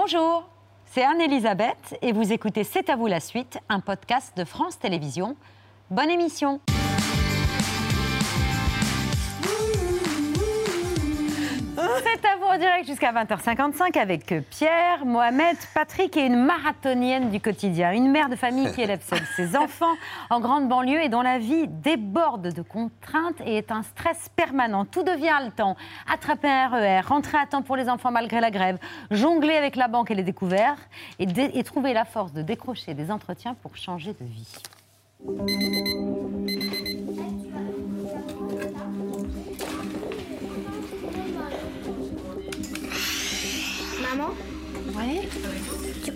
Bonjour, c'est Anne-Elisabeth et vous écoutez C'est à vous la suite, un podcast de France Télévisions. Bonne émission en direct jusqu'à 20h55 avec Pierre, Mohamed, Patrick et une marathonienne du quotidien. Une mère de famille qui élève seule ses enfants en grande banlieue et dont la vie déborde de contraintes et est un stress permanent. Tout devient haletant. Attraper un RER, rentrer à temps pour les enfants malgré la grève, jongler avec la banque et les découverts et, dé- et trouver la force de décrocher des entretiens pour changer de vie.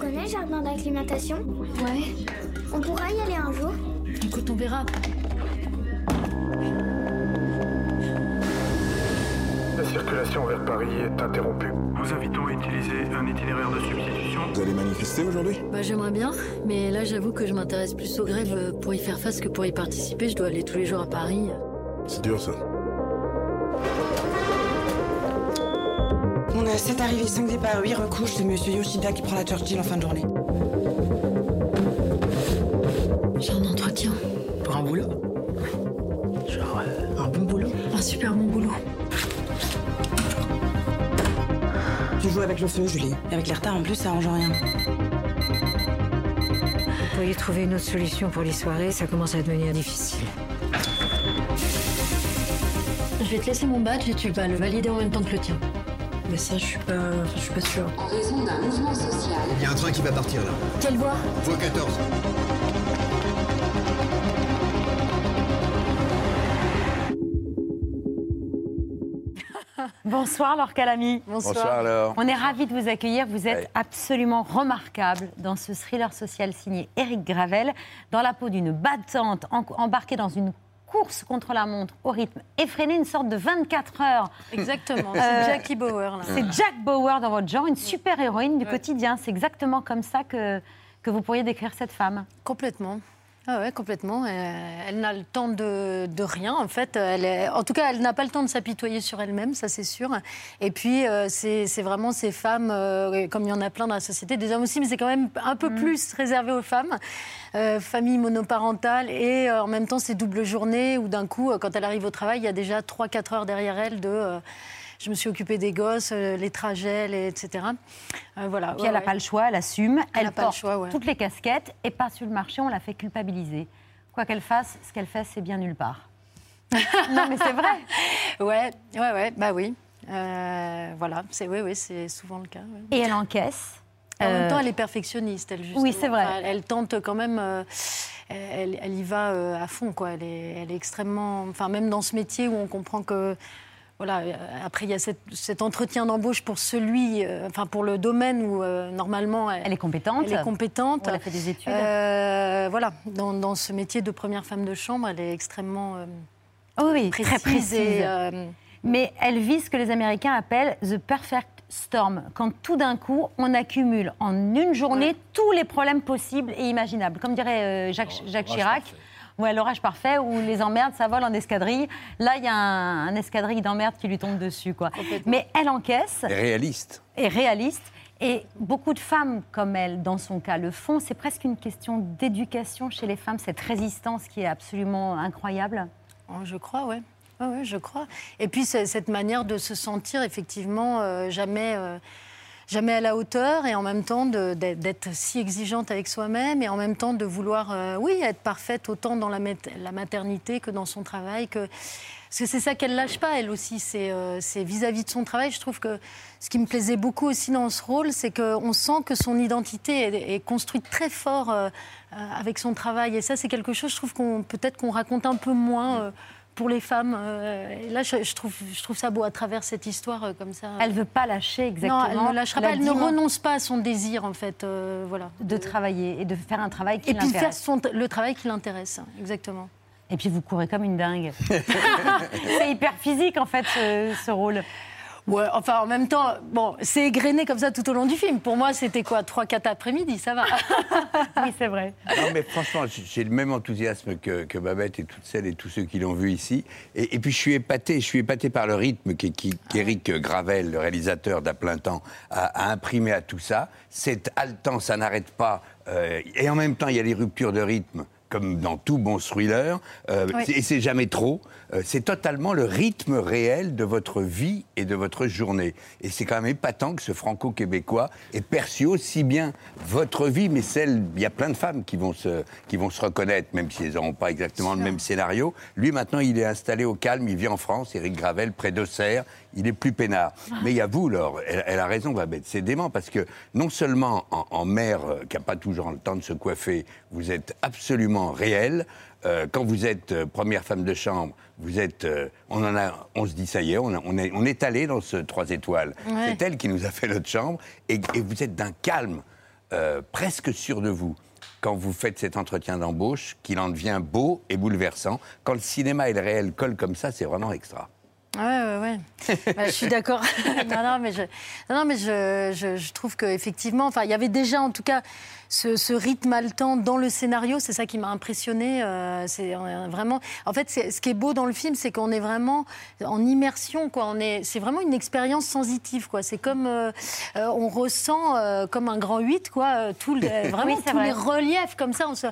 Connais le jardin d'acclimatation ouais. On pourra y aller un jour Écoute, on verra. La circulation vers Paris est interrompue. Nous invitons à utiliser un itinéraire de substitution. Vous allez manifester aujourd'hui? Bah, j'aimerais bien, mais là, j'avoue que je m'intéresse plus aux grèves pour y faire face que pour y participer. Je dois aller tous les jours à Paris. C'est dur ça. On a 7 arrivées, 5 départs, 8 recouches. C'est monsieur Yoshida qui prend la Churchill en fin de journée. J'ai un entretien. Pour un boulot Genre euh, un bon boulot Un super bon boulot. Tu joues avec le feu, Julie. Et avec les retards en plus, ça arrange rien. Vous pourriez trouver une autre solution pour les soirées, ça commence à devenir difficile. Je vais te laisser mon badge et tu vas le valider en même temps que le tien. Mais ça, je suis pas, je suis pas sûre. En raison d'un mouvement social, Il y a un train qui va partir là. Quelle voie Voie 14. Bonsoir Laure Calamy. Bonsoir alors. On est ravis de vous accueillir. Vous êtes absolument remarquable dans ce thriller social signé Éric Gravel, dans la peau d'une battante embarquée dans une course contre la montre au rythme effréné, une sorte de 24 heures. Exactement, Euh, c'est Jackie Bauer. C'est Jack Bauer dans votre genre, une super héroïne du quotidien. C'est exactement comme ça que, que vous pourriez décrire cette femme. Complètement. Ah ouais, complètement. Euh, elle n'a le temps de, de rien, en fait. Elle est- en tout cas, elle n'a pas le temps de s'apitoyer sur elle-même, ça c'est sûr. Et puis, euh, c'est c'est vraiment ces femmes, euh, comme il y en a plein dans la société, des hommes aussi, mais c'est quand même un peu plus réservé aux femmes. Euh, famille monoparentale et en même temps ces doubles journées où d'un coup, quand elle arrive au travail, il y a déjà 3-4 heures derrière elle de... euh, je me suis occupée des gosses, euh, les trajets, les- etc. Euh, voilà. Puis Ouais, elle n'a ouais. pas le choix, elle assume, Elle elle, n'a pas le porte choix, ouais. toutes les casquettes et pas sur le marché, on la fait culpabiliser. Quoi qu'elle fasse, ce qu'elle fait, c'est bien nulle part. non, mais c'est vrai. Ouais, ouais, ouais, bah oui. Euh, voilà, c'est oui, oui, c'est souvent le cas. Et elle encaisse. En même Euh, temps, elle est perfectionniste, elle. Oui, c'est vrai. Elle, elle tente quand même. euh, elle, elle y va euh, à fond, quoi. Elle est, elle est extrêmement. Enfin, même dans ce métier où on comprend que. Voilà, euh, après, il y a cette- cet entretien d'embauche pour celui, euh, enfin, pour le domaine où euh, normalement elle, Elle est compétente. elle est compétente. Elle a fait des études. Euh, voilà, dans, dans ce métier de première femme de chambre, elle est extrêmement euh, Oh oui, précise. très précise. et, euh, Mais elle vit ce que les Américains appellent the perfect storm, quand tout d'un coup, on accumule en une journée tous les problèmes possibles et imaginables. Comme dirait euh, Jacques, Jacques Chirac. Ouais, l'orage parfait où les emmerdes, ça vole en escadrille. Là, il y a un, un escadrille d'emmerdes qui lui tombe dessus. Quoi. Mais elle encaisse, Et réaliste. est réaliste. Et beaucoup de femmes comme elle, dans son cas, le font. C'est presque une question d'éducation chez les femmes, cette résistance qui est absolument incroyable. Oh, Je crois, ouais. Ouais, ouais, je crois. Et puis cette manière de se sentir effectivement euh, jamais, euh, jamais à la hauteur et en même temps d'être si exigeante avec soi-même et en même temps de vouloir, euh, oui, être parfaite autant dans la, mat- la maternité que dans son travail. Que... Parce que c'est ça qu'elle lâche pas, elle aussi. C'est euh, c'est vis-à-vis de son travail. Je trouve que ce qui me plaisait beaucoup aussi dans ce rôle, c'est qu'on sent que son identité est, construite très fort euh, avec son travail. Et ça, c'est quelque chose, je trouve qu'on peut-être qu'on raconte un peu moins. Pour les femmes, Euh, et là, je, je trouve, je trouve ça beau à travers cette histoire euh, comme ça. Elle veut pas lâcher exactement. non, elle ne lâchera pas. Elle ne renonce pas à son désir, en fait. euh, voilà. de travailler et de faire un travail qui Et puis faire l'intéresse. son, le travail qui l'intéresse, exactement. Et puis vous courez comme une dingue. c'est hyper physique en fait ce, ce rôle. Ouais, enfin, en même temps, bon, c'est égrené comme ça tout au long du film. Pour moi, c'était quoi 3-4 après-midi, ça va. oui, c'est vrai. Non, mais franchement, j'ai le même enthousiasme que, que, Babette et toutes celles et tous ceux qui l'ont vu ici. Et, et, puis, je suis épaté, je suis épaté par le rythme qu'Éric Gravel, le réalisateur d'À plein temps, a, a, imprimé à tout ça. C'est haletant, ça n'arrête pas. Euh, et en même temps, il y a les ruptures de rythme comme dans tout bon thriller, euh, oui. et c'est jamais trop. Euh, c'est totalement le rythme réel de votre vie et de votre journée. Et c'est quand même épatant que ce franco-québécois ait perçu aussi bien votre vie, mais celle. Il y a plein de femmes qui vont se, qui vont se reconnaître, même si elles n'auront pas exactement le même scénario. Lui, maintenant, il est installé au calme, il vit en France, Éric Gravel, près d'Auxerre. Il est plus peinard. Mais il y a vous, Laure, elle, elle a raison, Babette. C'est dément parce que non seulement en, en mère euh, qui n'a pas toujours le temps de se coiffer, vous êtes absolument réel. Euh, quand vous êtes euh, première femme de chambre, vous êtes, euh, on en a, on se dit ça y est, on, a, on est, on est allé dans ce trois étoiles. Ouais. C'est elle qui nous a fait notre chambre, et, et vous êtes d'un calme euh, presque sûr de vous quand vous faites cet entretien d'embauche, qu'il en devient beau et bouleversant. Quand le cinéma et le réel collent comme ça, c'est vraiment extra. Ouais, ouais, ouais. bah, je suis d'accord. non, non, mais je, non, non, mais je, je, je trouve qu'effectivement, enfin, il y avait déjà, en tout cas, ce, ce rythme haletant dans le scénario. C'est ça qui m'a impressionné. Euh, c'est euh, vraiment. En fait, ce qui est beau dans le film, c'est qu'on est vraiment en immersion, quoi. On est, c'est vraiment une expérience sensitive, quoi. C'est comme, euh, on ressent euh, comme un grand 8, quoi. Tout le, vraiment oui, tous vrai. les reliefs comme ça. On, se,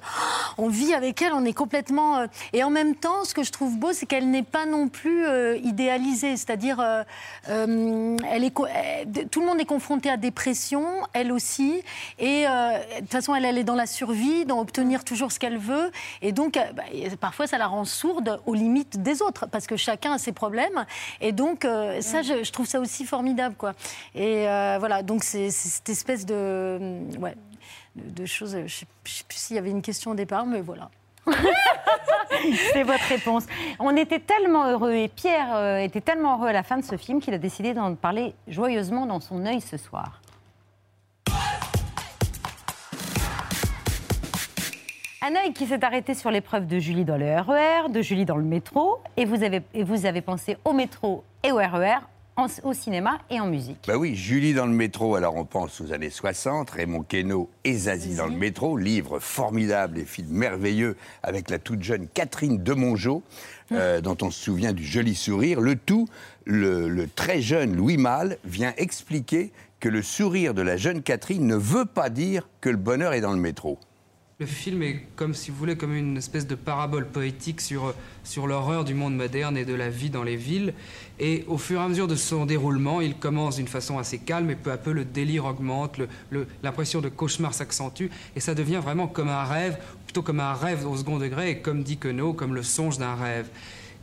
on vit avec elle. On est complètement. et en même temps, ce que je trouve beau, c'est qu'elle n'est pas non plus idéalisée. C'est-à-dire, euh, euh, elle est, tout le monde est confronté à des pressions, elle aussi. Et euh, toute façon, elle, elle est dans la survie, dans obtenir toujours ce qu'elle veut. Et donc, euh, bah, parfois, ça la rend sourde aux limites des autres, parce que chacun a ses problèmes. Et donc, euh, ça, je, je, trouve ça aussi formidable, quoi. Et euh, voilà, donc c'est cette espèce de, ouais, de, de choses. Je ne sais plus s'il y avait une question au départ, mais voilà. C'est votre réponse. On était tellement heureux et Pierre était tellement heureux à la fin de ce film qu'il a décidé d'en parler joyeusement dans son œil ce soir. Un œil qui s'est arrêté sur l'épreuve de Julie dans le RER, de Julie dans le métro, et vous avez, et vous avez pensé au métro et au RER, en, au cinéma et en musique. Bah oui, Julie dans le métro, alors on pense aux années 60, Raymond Queneau et Zazie dans le métro, livre formidable et film merveilleux avec la toute jeune Catherine Demongeau, euh, dont on se souvient du joli sourire. Le tout, le, le très jeune Louis Malle vient expliquer que le sourire de la jeune Catherine ne veut pas dire que le bonheur est dans le métro. Le film est comme, si vous voulez, comme une espèce de parabole poétique sur, sur l'horreur du monde moderne et de la vie dans les villes. Et au fur et à mesure de son déroulement, il commence d'une façon assez calme et peu à peu le délire augmente, l'impression de cauchemar s'accentue et ça devient vraiment comme un rêve, plutôt comme un rêve au second degré et comme dit Queneau, comme le songe d'un rêve.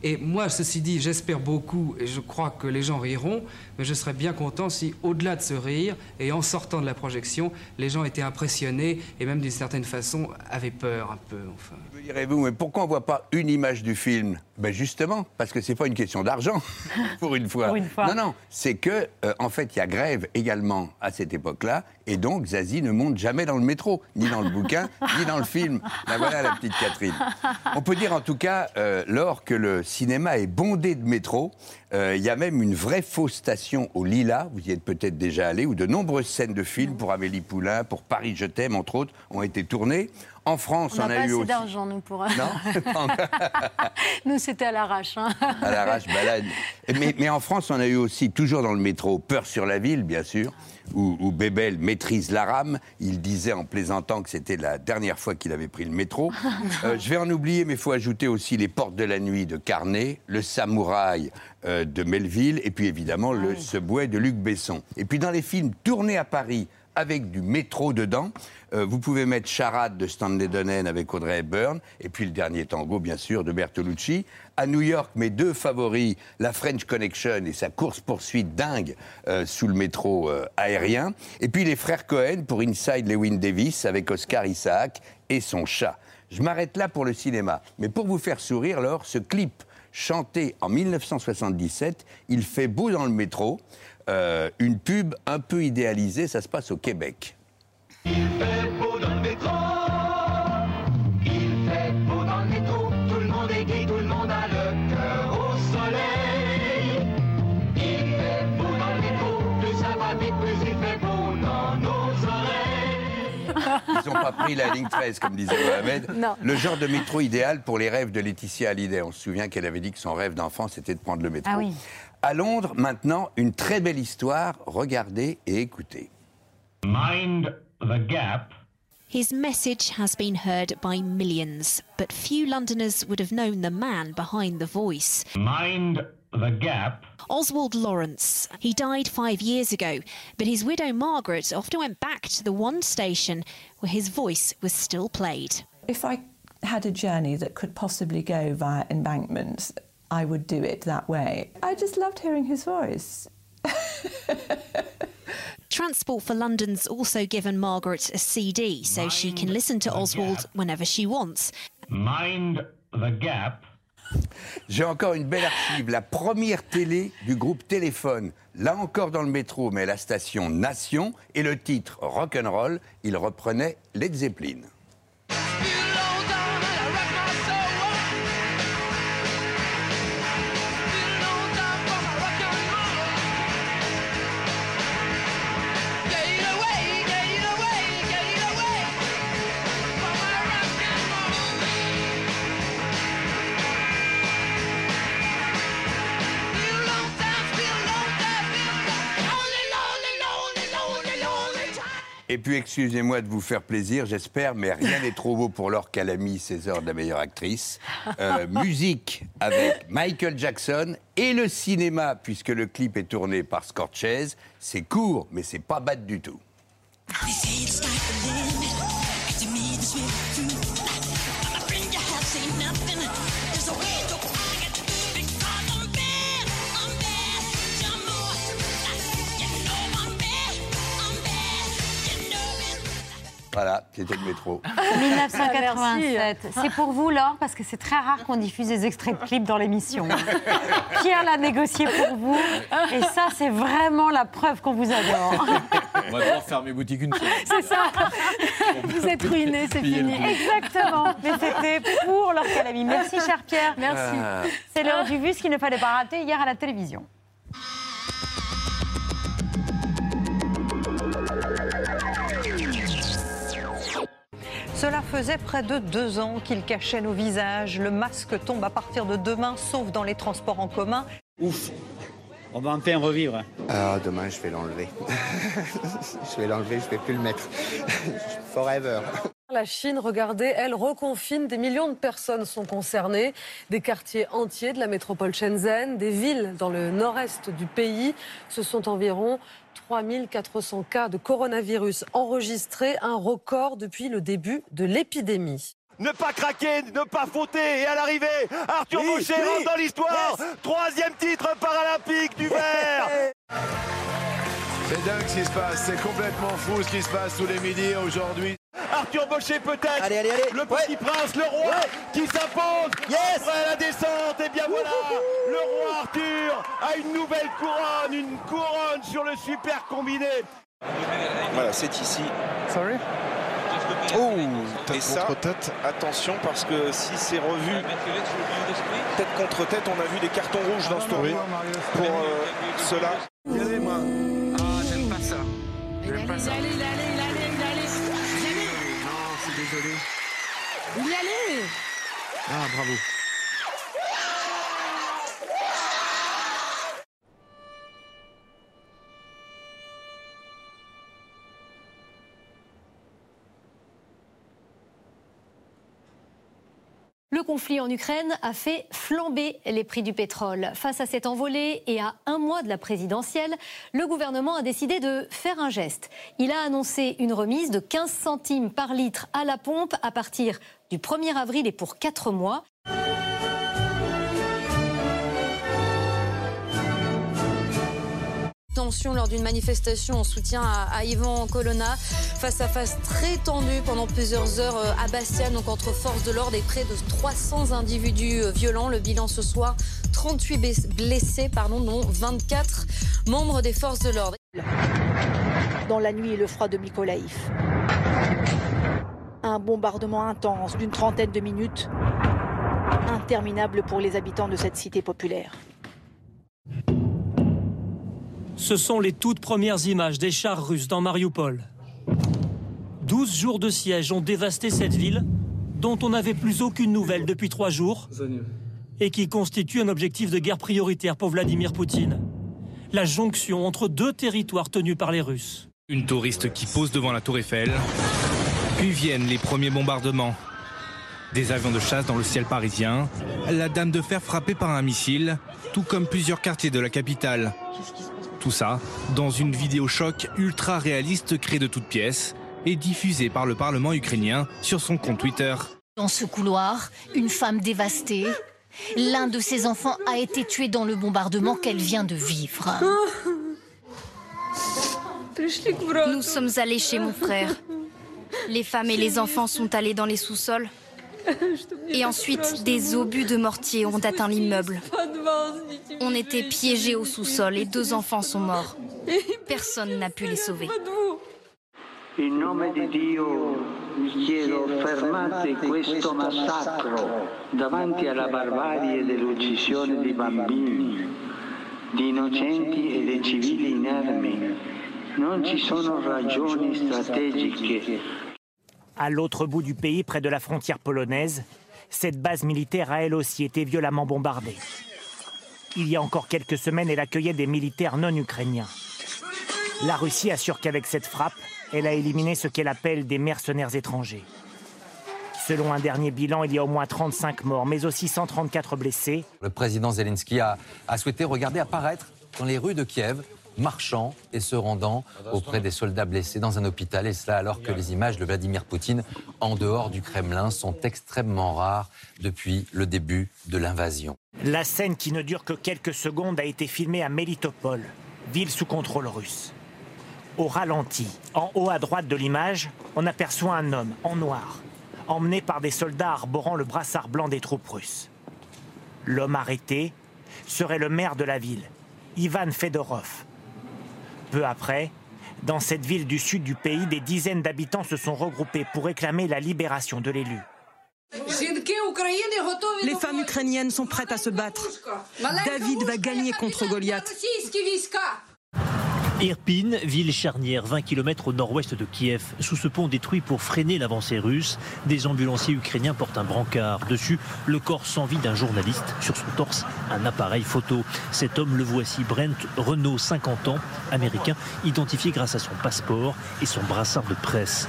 Et moi, ceci dit, j'espère beaucoup et je crois que les gens riront, mais je serais bien content si, au-delà de ce rire et en sortant de la projection, les gens étaient impressionnés et même d'une certaine façon avaient peur un peu. Enfin. Me direz-vous, mais pourquoi on ne voit pas une image du film? Ben justement, parce que c'est pas une question d'argent, pour une fois. pour une fois. Non, non, c'est que, euh, en fait, il y a grève également à cette époque-là, et donc Zazie ne monte jamais dans le métro, ni dans le bouquin, ni dans le film. La voilà la petite Catherine. On peut dire en tout cas, euh, Laure, que le cinéma est bondé de métro. Euh, Il y a même une vraie fausse station au Lila, vous y êtes peut-être déjà allé, où de nombreuses scènes de films pour Amélie Poulain, pour Paris Je t'aime, entre autres, ont été tournées. En France, on, on, a, pas eu assez aussi. d'argent, nous, pour. Non Nous, c'était à l'arrache. Hein. À l'arrache, balade. Mais, mais, en France, on a eu aussi, toujours dans le métro, Peur sur la ville, bien sûr, où, où Bébel maîtrise la rame. Il disait en plaisantant que c'était la dernière fois qu'il avait pris le métro. Euh, je vais en oublier, mais il faut ajouter aussi Les Portes de la Nuit de Carnet, Le Samouraï euh, de Melville, et puis évidemment Le Subway de Luc Besson. Et puis dans les films tournés à Paris, avec du métro dedans. Euh, vous pouvez mettre Charade de Stanley Donen avec Audrey Hepburn, et puis le dernier tango, bien sûr, de Bertolucci. À New York, mes deux favoris, la French Connection et sa course-poursuite dingue euh, sous le métro euh, aérien. Et puis les frères Cohen pour Inside Lewin Davis avec Oscar Isaac et son chat. Je m'arrête là pour le cinéma. Mais pour vous faire sourire, alors, ce clip chanté en 1977, il fait beau dans le métro. Euh, une pub un peu idéalisée. Ça se passe au Québec. Il fait beau dans le métro. Plus ça va vite, plus il fait beau dans nos oreilles. Ils n'ont pas pris la ligne 13, comme disait Mohamed. Non. Le genre de métro idéal pour les rêves de Laetitia Hallyday. On se souvient qu'elle avait dit que son rêve d'enfant, c'était de prendre le métro. Ah oui. À Londres, maintenant, une très belle histoire. Regardez et écoutez. Mind the gap. His message has been heard by millions, but few Londoners would have known the man behind the voice. Mind the gap. Oswald Lawrence. He died five years ago, but his widow Margaret often went back to the one station where his voice was still played. If I had a journey that could possibly go via embankments, I would do it that way. I just loved hearing his voice. Transport for London's also given Margaret a CD so she can listen to Oswald whenever she wants. Mind the gap. J'ai encore une belle archive, la première télé du groupe Téléphone. Là encore dans le métro, mais à la station Nation. Et le titre Rock'n'Roll, il reprenait Led Zeppelin. Et puis, excusez-moi de vous faire plaisir, j'espère, mais rien n'est trop beau pour Laure Calamy, César de la meilleure actrice. Euh, musique avec Michael Jackson et le cinéma, puisque le clip est tourné par Scorchez. C'est court, mais c'est pas bad du tout. Voilà, c'était le métro. 1987. C'est pour vous, Laure, parce que c'est très rare qu'on diffuse des extraits de clips dans l'émission. Pierre l'a négocié pour vous. Et ça, c'est vraiment la preuve qu'on vous adore. On va devoir fermer boutique une semaine. C'est ça. Vous êtes ruinés, c'est fini. Exactement. Mais c'était pour Laure Calamy. Merci, cher Pierre. Merci. Ah. C'est l'heure du vu, ce qu'il ne fallait pas rater hier à la télévision. Cela faisait près de deux ans qu'il cachait nos visages. Le masque tombe à partir de demain, sauf dans les transports en commun. Ouf, on va enfin revivre. Ah, demain, je vais l'enlever. je vais l'enlever, je vais plus le mettre. Forever. La Chine, regardez, elle reconfine. Des millions de personnes sont concernées. Des quartiers entiers de la métropole Shenzhen, des villes dans le nord-est du pays. Ce sont environ 3400 cas de coronavirus enregistrés, un record depuis le début de l'épidémie. Ne pas craquer, ne pas fauter. Et à l'arrivée, Arthur Oui, Boucher oui. rentre dans l'histoire. Troisième titre paralympique du vert. C'est dingue ce qui se passe, c'est complètement fou ce qui se passe tous les midis aujourd'hui. Arthur Baucher peut-être. Allez, allez, allez. Le petit prince, le roi, qui s'impose. Après la descente, et bien voilà, le roi Arthur a une nouvelle couronne, une couronne sur le super combiné. Voilà, c'est ici. Sorry? Oh, et ça, attention parce que si c'est revu tête contre tête, on a vu des cartons rouges dans ce tournoi pour euh, cela. Pas ça. allait, il allait, il allait, il allait. Non, je suis désolé. Il y allait. Ah, bravo. Le conflit en Ukraine a fait flamber les prix du pétrole. Face à cette envolée et à un mois de la présidentielle, le gouvernement a décidé de faire un geste. Il a annoncé une remise de 15 centimes par litre à la pompe à partir du 1er avril et pour 4 mois. Lors d'une manifestation en soutien à, Ivan Colonna. Face à face très tendu pendant plusieurs heures euh, à Bastia, donc entre forces de l'ordre et près de 300 individus euh, violents. Le bilan ce soir, 38 bless- blessés, pardon, dont 24 membres des forces de l'ordre. dans la nuit et le froid de Mykolaïv. Un bombardement intense d'une trentaine de minutes, interminable pour les habitants de cette cité populaire. Ce sont les toutes premières images des chars russes dans Mariupol. 12 jours de siège ont dévasté cette ville, dont on n'avait plus aucune nouvelle depuis trois jours, et qui constitue un objectif de guerre prioritaire pour Vladimir Poutine. La jonction entre deux territoires tenus par les Russes. Une touriste qui pose devant la tour Eiffel. Puis viennent les premiers bombardements. Des avions de chasse dans le ciel parisien. La dame de fer frappée par un missile, tout comme plusieurs quartiers de la capitale. Tout ça dans une vidéo choc ultra réaliste créée de toutes pièces et diffusée par le Parlement ukrainien sur son compte Twitter. Dans ce couloir, une femme dévastée. L'un de ses enfants a été tué dans le bombardement qu'elle vient de vivre. Nous sommes allés chez mon frère. Les femmes et les enfants sont allés dans les sous-sols. Et ensuite, des obus de mortier ont atteint l'immeuble. On était piégés au sous-sol et deux enfants sont morts. Personne n'a pu les sauver. In nome di Dio vi chiedo fermate questo massacro davanti alla barbarie dell'uccisione di bambini, di innocenti e dei civili inermi. Non ci sono ragioni strategiche À l'autre bout du pays, près de la frontière polonaise, cette base militaire a elle aussi été violemment bombardée. Il y a encore quelques semaines, elle accueillait des militaires non ukrainiens. La Russie assure qu'avec cette frappe, elle a éliminé ce qu'elle appelle des mercenaires étrangers. Selon un dernier bilan, il y a au moins 35 morts, mais aussi 134 blessés. Le président Zelensky a, a souhaité regarder apparaître dans les rues de Kiev marchant et se rendant auprès des soldats blessés dans un hôpital, et cela alors que les images de Vladimir Poutine en dehors du Kremlin sont extrêmement rares depuis le début de l'invasion. La scène qui ne dure que quelques secondes a été filmée à Melitopol, ville sous contrôle russe. Au ralenti, en haut à droite de l'image, on aperçoit un homme en noir, emmené par des soldats arborant le brassard blanc des troupes russes. L'homme arrêté serait le maire de la ville, Ivan Fedorov. Peu après, dans cette ville du sud du pays, des dizaines d'habitants se sont regroupés pour réclamer la libération de l'élu. Les femmes ukrainiennes sont prêtes à se battre. David va gagner contre Goliath. Irpin, ville charnière 20 km au nord-ouest de Kiev. Sous ce pont détruit pour freiner l'avancée russe, des ambulanciers ukrainiens portent un brancard. Dessus, le corps sans vie d'un journaliste. Sur son torse, un appareil photo. Cet homme, le voici, Brent Renault, 50 ans, américain, identifié grâce à son passeport et son brassard de presse.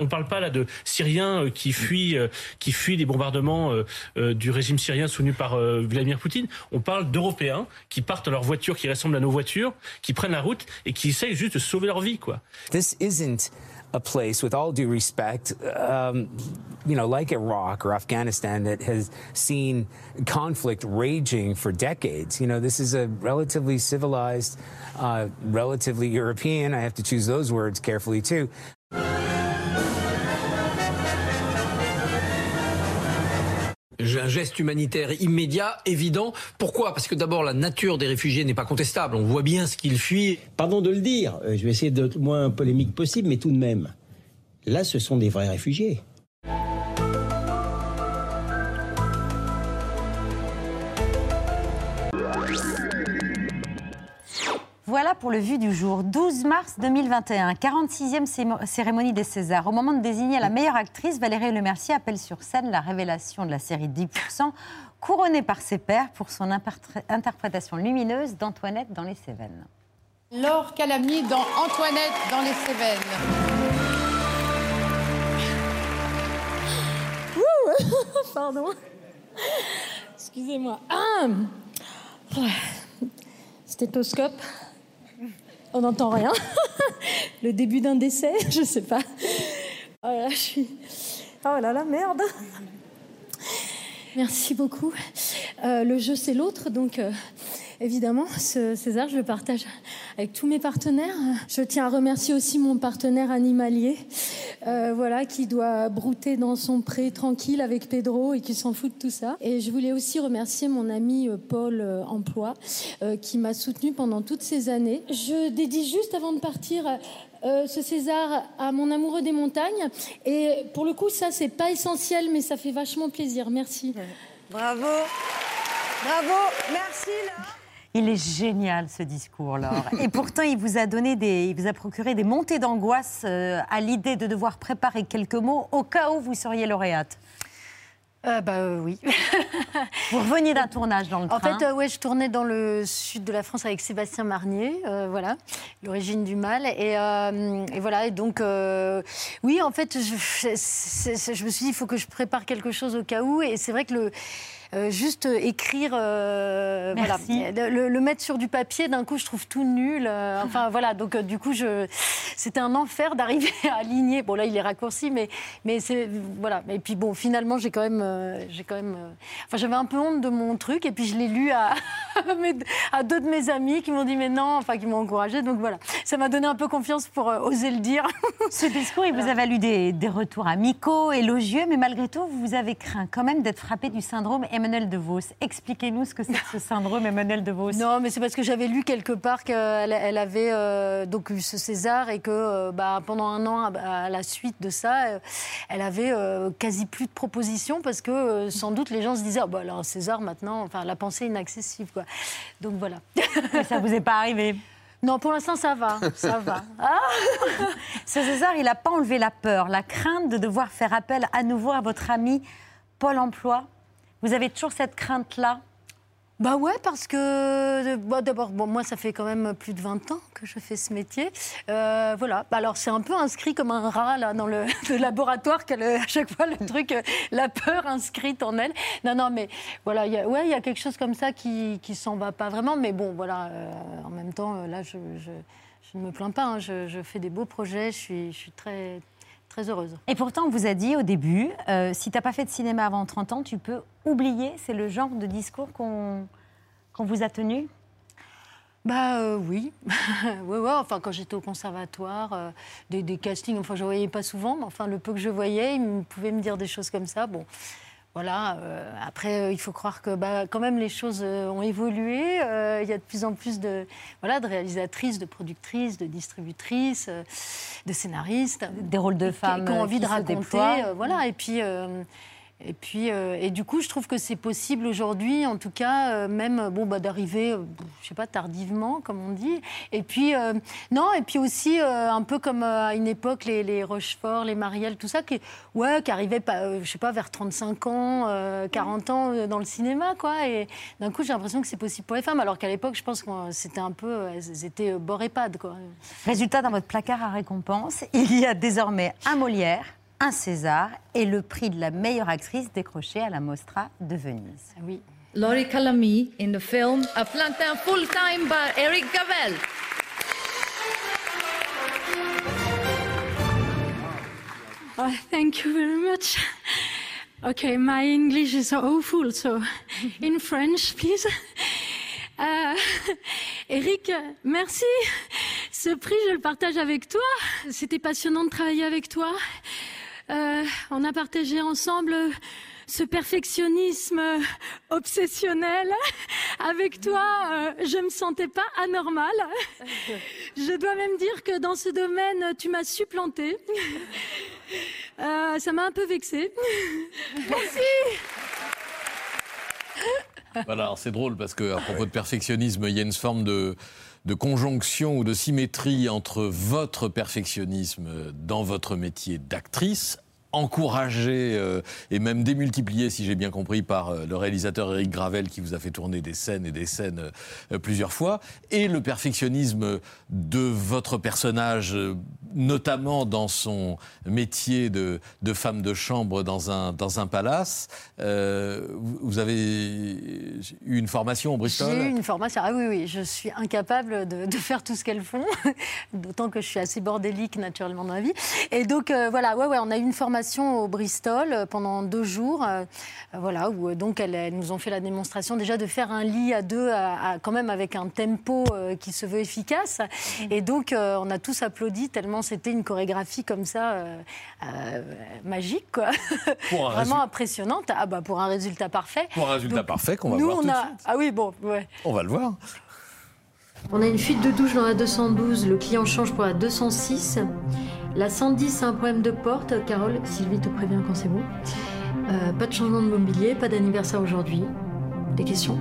On ne parle pas là de Syriens euh, qui fuient, euh, qui fuient des bombardements euh, du régime syrien soutenu par Vladimir Poutine. On parle d'Européens qui partent à leur voiture, qui ressemblent à nos voitures, qui prennent la route et qui essayent juste de sauver leur vie, quoi. This isn't a place, with all due respect, um, you know, like Iraq or Afghanistan, that has seen conflict raging for decades. You know, this is a relatively civilized, uh, relatively European. I have to choose those words carefully too. Un geste humanitaire immédiat, évident. Pourquoi? Parce que d'abord, la nature des réfugiés n'est pas contestable. On voit bien ce qu'ils fuient. Pardon de le dire, je vais essayer d'être le moins polémique possible, mais tout de même, là, ce sont des vrais réfugiés. Voilà pour le Vu du jour. 12 mars 2021, 46e cérémonie des Césars. Au moment de désigner la meilleure actrice, Valérie Lemercier appelle sur scène la révélation de la série 10%, couronnée par ses pairs pour son interprétation lumineuse d'Antoinette dans les Cévennes. Laure Calamy dans Antoinette dans les Cévennes. Pardon. Excusez-moi. Ah Stéthoscope. On n'entend rien. Le début d'un décès, je sais pas. Oh là, je suis. Oh là là, merde. Merci beaucoup. Euh, le jeu, c'est l'autre, donc euh, évidemment, ce César, je le partage avec tous mes partenaires. Je tiens à remercier aussi mon partenaire animalier, euh, voilà, qui doit brouter dans son pré tranquille avec Pedro et qui s'en fout de tout ça. Et je voulais aussi remercier mon ami Paul Emploi, qui m'a soutenu pendant toutes ces années. Je dédie juste avant de partir ce César à mon amoureux des montagnes. Et pour le coup, ça, c'est pas essentiel, mais ça fait vachement plaisir. Merci. Bravo. Bravo. Merci. Il est génial ce discours, Laure. Et pourtant, il vous a donné des, il vous a procuré des montées d'angoisse euh, à l'idée de devoir préparer quelques mots au cas où vous seriez lauréate. Euh, bah euh, oui. Vous reveniez d'un tournage dans le En train. fait, euh, ouais, je tournais dans le sud de la France avec Sébastien Marnier, euh, voilà, l'origine du mal. Et, et voilà, et donc, oui, en fait, je, je me suis dit, il faut que je prépare quelque chose au cas où. Et c'est vrai que le. Euh, juste écrire, euh, voilà, le, mettre sur du papier, d'un coup, je trouve tout nul. euh, enfin, voilà, donc euh, du coup, je, c'était un enfer d'arriver à aligner. Bon, là, il est raccourci, mais, mais c'est voilà. Et puis bon, finalement, j'ai quand même, euh, j'ai quand même. euh, enfin, j'avais un peu honte de mon truc, et puis je l'ai lu à, à deux de mes amis qui m'ont dit mais non, enfin qui m'ont encouragé. Donc voilà, ça m'a donné un peu confiance pour euh, oser le dire. Ce discours, il vous a valu des, des retours amicaux, élogieux, mais malgré tout, vous avez craint quand même d'être frappé du syndrome Emmanuel de Vos. Expliquez-nous ce que c'est ce syndrome Emmanuel de Vos. Non, mais c'est parce que j'avais lu quelque part qu'elle elle avait euh, donc eu ce César et que euh, bah, pendant un an, à, à la suite de ça, euh, elle avait euh, quasi plus de propositions parce que sans doute les gens se disaient ah, bah, alors, César maintenant, enfin la pensée inaccessible quoi. Donc voilà. Mais ça vous est pas arrivé? Non, pour l'instant ça va, ça va. Ah Ce César, il n'a pas enlevé la peur, la crainte de devoir faire appel à nouveau à votre ami Pôle emploi? Vous avez toujours cette crainte-là? Bah ouais, parce que bah, d'abord, bon, moi, ça fait quand même plus de 20 ans que je fais ce métier. Euh, voilà. Bah, alors, c'est un peu inscrit comme un rat là, dans le, le laboratoire, qu'elle, à chaque fois, le truc, euh, la peur inscrite en elle. Non, non, mais voilà, il y a- ouais, il y a quelque chose comme ça qui qui s'en va pas vraiment. Mais bon, voilà, euh, en même temps, euh, là, je, je, je ne me plains pas. hein. Je, je fais des beaux projets. Je suis, je suis très, très heureuse. Et pourtant, on vous a dit au début, euh, si tu n'as pas fait de cinéma avant 30 ans, tu peux oublier. C'est le genre de discours qu'on qu'on vous a tenu? Bah euh, oui, ouais, ouais, enfin quand j'étais au conservatoire, euh, des, des castings, enfin je voyais pas souvent, mais enfin le peu que je voyais, ils pouvaient me dire des choses comme ça. Bon, voilà. euh, après, euh, il faut croire que bah, quand même les choses euh, ont évolué. Il y a de plus en plus de voilà de réalisatrices, de productrices, de distributrices, de scénaristes, Des rôles de qui- femmes qui ont euh, envie qui de raconter, voilà. Et puis. Et puis, euh, et du coup, je trouve que c'est possible aujourd'hui, en tout cas, euh, même bon, bah, d'arriver, euh, je sais pas, tardivement, comme on dit. Et puis, non, et puis aussi, un peu comme à une époque, les, les Rochefort, les Marielle, tout ça, qui, ouais, qui arrivaient, pas, je sais pas, vers 35 ans, euh, 40 ans dans le cinéma, quoi. Et d'un coup, j'ai l'impression que c'est possible pour les femmes, alors qu'à l'époque, je pense que c'était un peu, elles étaient bord et pad, quoi. Résultat, dans votre placard à récompense, il y a désormais un Molière, un César et le prix de la meilleure actrice décroché à la Mostra de Venise. Oui. Laurie Calamy in the film A Plantain Full Time by Eric Gavel. Oh, thank you very much. Okay, my English is awful, so in French, please. Euh, Eric, merci. Ce prix, je le partage avec toi. C'était passionnant de travailler avec toi. Euh, on a partagé ensemble ce perfectionnisme obsessionnel. Avec toi, euh, je me sentais pas anormale. Je dois même dire que dans ce domaine, tu m'as supplanté. Euh, ça m'a un peu vexée. Merci. Voilà, c'est drôle parce qu'à propos de perfectionnisme, il y a une forme de, de conjonction ou de symétrie entre votre perfectionnisme dans votre métier d'actrice encouragé euh, et même démultiplié, si j'ai bien compris, par euh, le réalisateur Eric Gravel qui vous a fait tourner des scènes et des scènes euh, plusieurs fois, et le perfectionnisme de votre personnage, notamment dans son métier de, de femme de chambre dans un, dans un palace. Euh, vous avez eu une formation au Bristol? J'ai eu une formation. Ah oui, oui, je suis incapable de, de faire tout ce qu'elles font, d'autant que je suis assez bordélique naturellement dans la vie. Et donc euh, voilà, ouais, ouais, on a eu une formation au Bristol euh, pendant deux jours, euh, voilà, où donc elles, elles nous ont fait la démonstration déjà de faire un lit à deux, à- à- quand même avec un tempo euh, qui se veut efficace. Et donc euh, on a tous applaudi tellement c'était une chorégraphie comme ça euh, euh, magique, quoi. Pour un Vraiment résu- impressionnante. Ah bah pour un résultat parfait. Pour un résultat Donc, parfait qu'on va nous, voir on tout de a... suite. Ah oui, bon, ouais. On va le voir. On a une fuite de douche dans la 212, le client change pour la 206. La 110 a un problème de porte. Carole, Sylvie te prévient quand c'est bon. Euh, pas de changement de mobilier, pas d'anniversaire aujourd'hui. Des questions?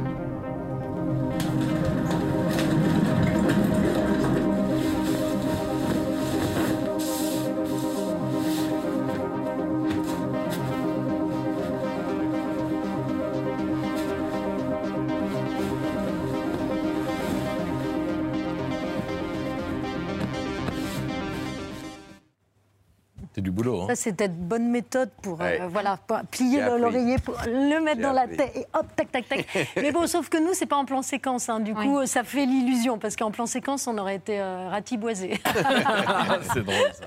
C'est du boulot. Hein. Ça, c'était une bonne méthode pour, euh, Ouais. voilà, pour plier l'oreiller, pour le mettre dans la tête et hop, tac, tac, tac. Mais bon, sauf que nous, c'est pas en plan séquence. hein. Du coup, ça fait l'illusion, parce qu'en plan séquence, on aurait été euh, ratiboisé. c'est drôle ça.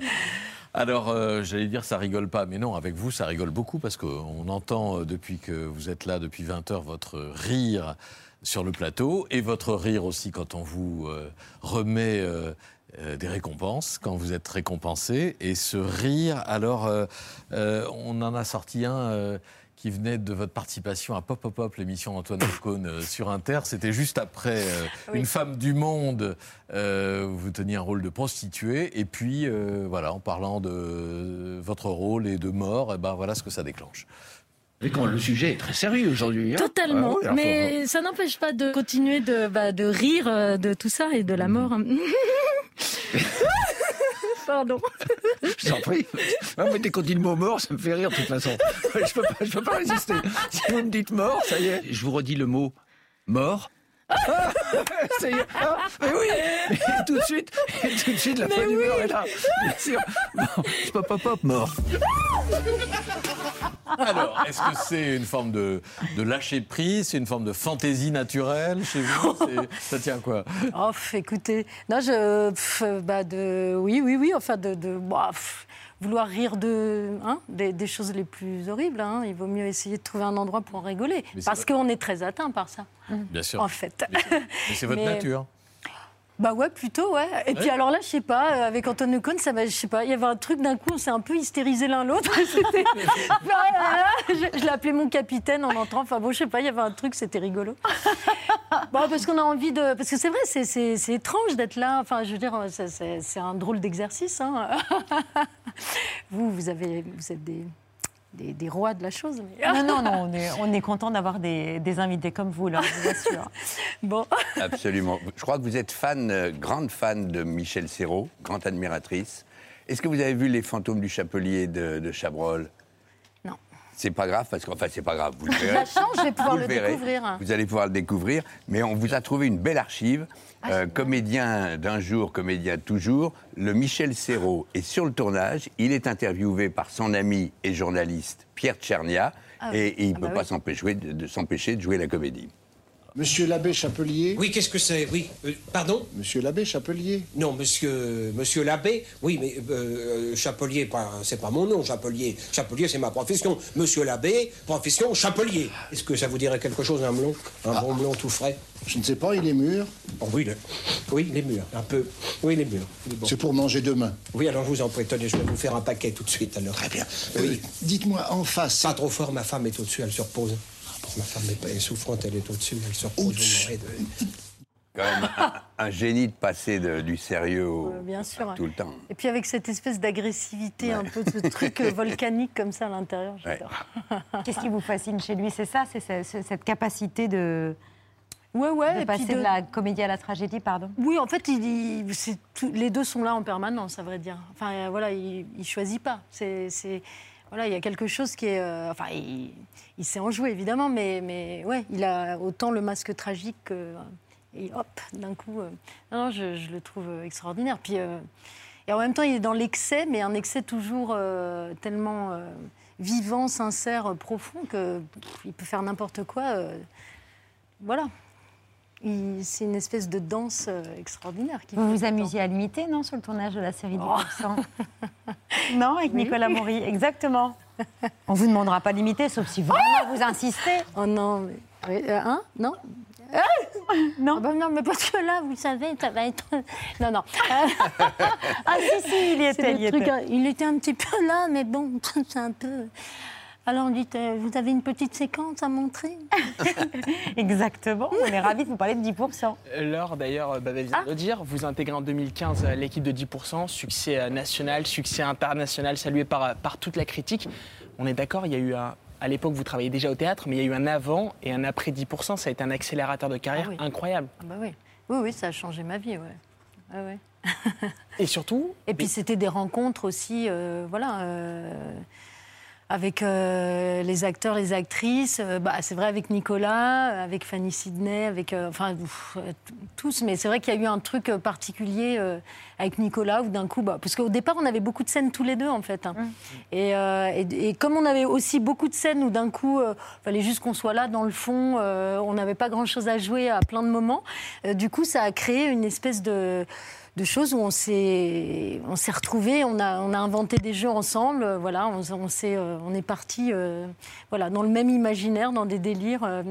Alors, euh, j'allais dire, ça rigole pas, mais non, avec vous, ça rigole beaucoup parce qu'on entend euh, depuis que vous êtes là, depuis 20 heures, votre rire sur le plateau et votre rire aussi quand on vous euh, remet euh, euh, des récompenses, quand vous êtes récompensé. Et ce rire, alors, euh, euh, on en a sorti un. qui venait de votre participation à Pop Pop Pop, l'émission d'Antoine Ocon euh, sur Inter. C'était juste après euh, Oui. Une femme du monde, euh, où vous teniez un rôle de prostituée. Et puis, euh, voilà, en parlant de votre rôle et de mort, eh ben, voilà ce que ça déclenche. Le sujet est très sérieux aujourd'hui. hein. Totalement, Ah oui, mais ça n'empêche pas de continuer de, bah, de rire euh, de tout ça et de la mort. Pardon. Je t'en prie. Non, mais dès qu'on dit le mot mort, ça me fait rire de toute façon. Je peux pas, je peux pas résister. Si vous me dites mort, ça y est. Je vous redis le mot mort. Ah. Ah, mais oui. Et tout de suite, et tout de suite, la Mais fin oui. d'humeur est là. Bien sûr. Bon, je peux pas pop mort. Alors, est-ce que c'est une forme de, de lâcher prise C'est une forme de fantaisie naturelle chez vous? C'est- Ça tient à quoi? Oh, écoutez, non, je, pff, bah, de, oui, oui, oui, enfin, de, de bah, pff, vouloir rire de, hein, des, des choses les plus horribles. hein. Il vaut mieux essayer de trouver un endroit pour en rigoler, Mais parce qu'on est très atteint par ça. Bien sûr. En fait. Mais c'est votre Mais- nature. Bah ouais, plutôt, ouais. Et puis alors là, je sais pas, euh, avec Antoine Ocon, ça va, je sais pas, il y avait un truc d'un coup, on s'est un peu hystérisé l'un l'autre. Voilà, je je l'ai appelé mon capitaine en entrant. Enfin bon, je sais pas, il y avait un truc, c'était rigolo. Bon, parce qu'on a envie de. Parce que c'est vrai, c'est- étrange d'être là. Enfin, je veux dire, c'est un drôle d'exercice. hein. Vous, vous, avez, vous êtes des, des, des rois de la chose. mais- Non, non, non, on est, on est content d'avoir des, des invités comme vous, là, je vous assure. Bon. Absolument. Je crois que vous êtes fan, euh, grande fan de Michel Serrault, grande admiratrice. Est-ce que vous avez vu Les fantômes du Chapelier de, de Chabrol? Non. C'est pas grave, parce que, enfin, c'est pas grave, vous le verrez. La chance, je vais pouvoir Vous le découvrir. Vous allez pouvoir le découvrir, mais on vous a trouvé une belle archive. Ah, Euh, comédien d'un jour, comédien toujours, le Michel Serrault est sur le tournage. Il est interviewé par son ami et journaliste Pierre Tchernia, Ah oui. et, il ne Ah peut bah pas oui. s'empêcher de, de s'empêcher de jouer la comédie. Monsieur l'abbé Chapelier Oui, qu'est-ce que c'est? Oui. Euh, pardon? Monsieur l'abbé Chapelier Non, monsieur, monsieur l'abbé, oui, mais euh, euh, Chapelier, c'est pas mon nom, Chapelier. Chapelier, c'est ma profession. Monsieur l'abbé, profession Chapelier. Est-ce que ça vous dirait quelque chose, un melon? Un bon melon tout frais? Je ne sais pas, il est mûr oh, oui, le- oui, il est mûr, un peu. Oui, il est mûr. C'est pour manger demain Oui, alors je vous en prie, tenez, je vais vous faire un paquet tout de suite, alors. Très bien. Oui. Dites-moi en face. Pas trop fort, ma femme est au-dessus, elle se repose. Ma femme est, pas- est souffrante, elle est au-dessus, elle se repose. m'aurez de- Quand même un, un génie de passer de- du sérieux au, Euh, bien sûr. tout le temps. Et puis avec cette espèce d'agressivité, un peu de truc euh, volcanique comme ça à l'intérieur, j'adore. Qu'est-ce qui vous fascine chez lui? C'est ça, c'est ce- ce- cette capacité de, ouais, ouais, de et puis passer de... de- la comédie à la tragédie, pardon? Oui, en fait, il, il- c'est tout- les deux sont là en permanence, à vrai dire. Enfin, voilà, il, il choisit pas. C'est- voilà, il y a quelque chose qui est, euh, enfin, il, il sait en jouer évidemment, mais, mais ouais, il a autant le masque tragique que, et hop, d'un coup, euh, non, je, le trouve euh, extraordinaire. Puis, et en même temps, il est dans l'excès, mais un excès toujours tellement vivant, sincère, profond que pff, il peut faire n'importe quoi. voilà. C'est une espèce de danse euh, extraordinaire. qui Vous vous amusiez à l'imiter, non, sur le tournage de la série Oh. 10% Non, avec Oui. Nicolas Maury, exactement. On vous demandera pas d'imiter, sauf si vraiment vous insistez. Oh non, mais... oui, euh, hein Non non. non, mais parce que là, vous savez, ça va être. Non, non. ah, si, si, il y était, il truc, était. euh, il était un petit peu là, mais bon, c'est un peu. Alors, dites, euh, vous avez une petite séquence à montrer Exactement, on est ravis de vous parler de 10%. Laure, d'ailleurs, euh, Babel vient de le dire, vous intégrez en 2015 euh, l'équipe de 10%, succès euh, national, succès international, salué par, par toute la critique. On est d'accord, il y a eu un. À l'époque, vous travailliez déjà au théâtre, mais il y a eu un avant et un après 10%. Ça a été un accélérateur de carrière Ah oui. incroyable. Ah bah oui. oui, oui, ça a changé ma vie, ouais. Ouais. Et surtout. Et puis c'était des rencontres aussi, euh, voilà. euh, avec euh, les acteurs, les actrices. Euh, bah, c'est vrai avec Nicolas, euh, avec Fanny Sidney, avec enfin ouf, tous. Mais c'est vrai qu'il y a eu un truc particulier avec Nicolas où d'un coup, bah, parce qu'au départ on avait beaucoup de scènes tous les deux en fait. hein. Mmh. Et, et- et comme on avait aussi beaucoup de scènes où d'un coup, il fallait juste qu'on soit là dans le fond, on n'avait pas grand-chose à jouer à plein de moments. euh, du coup, ça a créé une espèce de de choses où on s'est on s'est retrouvés, on a on a inventé des jeux ensemble, euh, voilà, on, on s'est euh, on est parti voilà dans le même imaginaire, dans des délires. euh,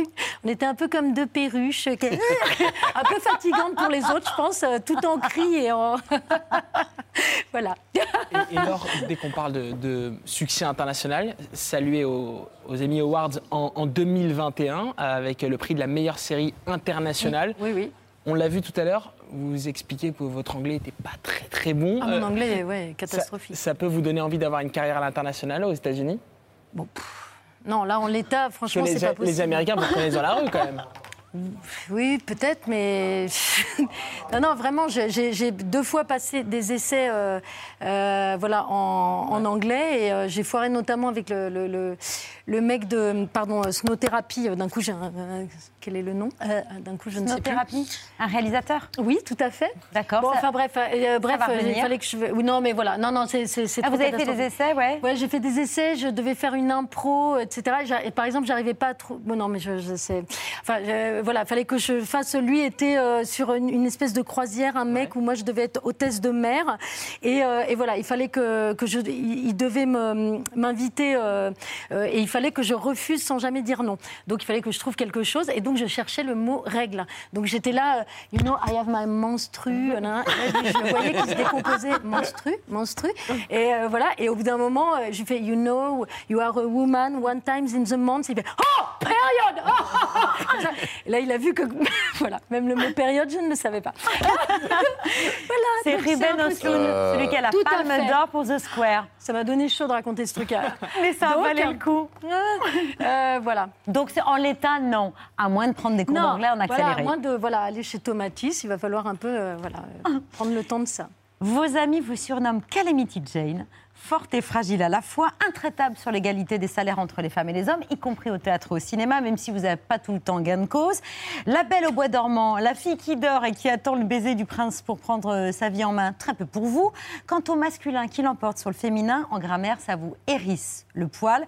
on était un peu comme deux perruches, euh, qui- un peu fatigantes pour les autres, je pense, euh, tout en cris et en voilà. Et, et Laure, dès qu'on parle de, de succès international, salué aux, aux Emmy Awards en, en 2021 avec le prix de la meilleure série internationale. Oui, oui. On l'a vu tout à l'heure, vous expliquez que votre anglais n'était pas très très bon. Ah, mon Euh, anglais, ouais, catastrophique. ça peut vous donner envie d'avoir une carrière à l'international aux États-Unis? Non, là, en l'état, franchement, c'est pas possible. les Américains vous reconnaissent dans la rue quand même. Oui, peut-être, mais non, non, vraiment, j'ai- deux fois passé des essais, euh, euh, voilà, en, en anglais, et euh, j'ai foiré notamment avec le, le, le- le mec de, pardon, Snow Therapy. D'un coup, j'ai un- quel est le nom Euh, D'un coup, je ne sais plus. Un réalisateur Oui, tout à fait. D'accord. Bon, ça- enfin bref, euh, bref, euh, il revenir fallait que je. Oui, non, mais voilà, non, non, c'est Ah, trop vous avez fait des essais, ouais Ouais, j'ai fait des essais. Je devais faire une impro, etc. Et par exemple, j'arrivais pas à trop. Bon, non, mais je, je sais. Enfin, je- voilà, fallait que je fasse. Lui était euh, sur une, une espèce de croisière, un mec où moi je devais être hôtesse de mer. Et, euh, et voilà, il fallait que, que je. Il il devait me- m'inviter euh, euh, et il fallait que je refuse sans jamais dire non. Donc il fallait que je trouve quelque chose. Et donc je cherchais le mot règle. Donc j'étais là, euh, you know, I have my menstru. Et là, je le voyais qui se décomposait. Menstru, menstru. Et euh, voilà. Et au bout d'un moment, euh, j'ai fait, you know, you are a woman one times in the month. Il fait, oh, period. Oh, oh, oh. Et là, il a vu que, voilà, même le mot période, je ne le savais pas. voilà. C'est Ruben Osloon, ça. celui qui a la Tout palme d'or pour The Square. Ça m'a donné chaud de raconter ce truc. Mais ça Donc, valait le coup. Euh, voilà. Donc c'est en l'état, non. À moins de prendre des cours d'anglais en voilà, accéléré. à moins de voilà, aller chez Tomatis, il va falloir un peu euh, voilà, prendre le temps de ça. Vos amis vous surnomment Calamity Jane, forte et fragile à la fois, intraitable sur l'égalité des salaires entre les femmes et les hommes, y compris au théâtre et au cinéma, même si vous n'avez pas tout le temps gain de cause. La belle au bois dormant, la fille qui dort et qui attend le baiser du prince pour prendre euh, sa vie en main, très peu pour vous. Quant au masculin qui l'emporte sur le féminin, en grammaire, ça vous hérisse le poil.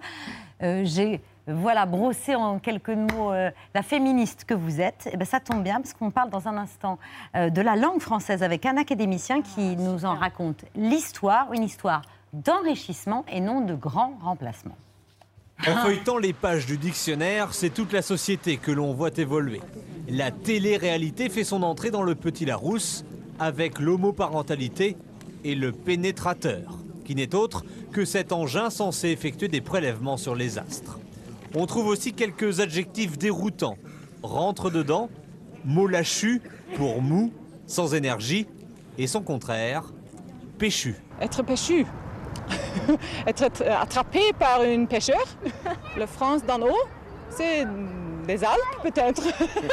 Euh, J'ai voilà, brossé en quelques mots euh, la féministe que vous êtes. Et ben, ça tombe bien parce qu'on parle dans un instant euh, de la langue française avec un académicien qui nous en raconte l'histoire, une histoire d'enrichissement et non de grand remplacement. En feuilletant les pages du dictionnaire, c'est toute la société que l'on voit évoluer. La télé-réalité fait son entrée dans le Petit Larousse avec l'homoparentalité et le pénétrateur, qui n'est autre que cet engin censé effectuer des prélèvements sur les astres. On trouve aussi quelques adjectifs déroutants. Rentre dedans, mot lâchu pour mou, sans énergie, et son contraire, péchu. Être péchu. être att- attrapé par une pêcheur. La France d'en haut, c'est des Alpes peut-être.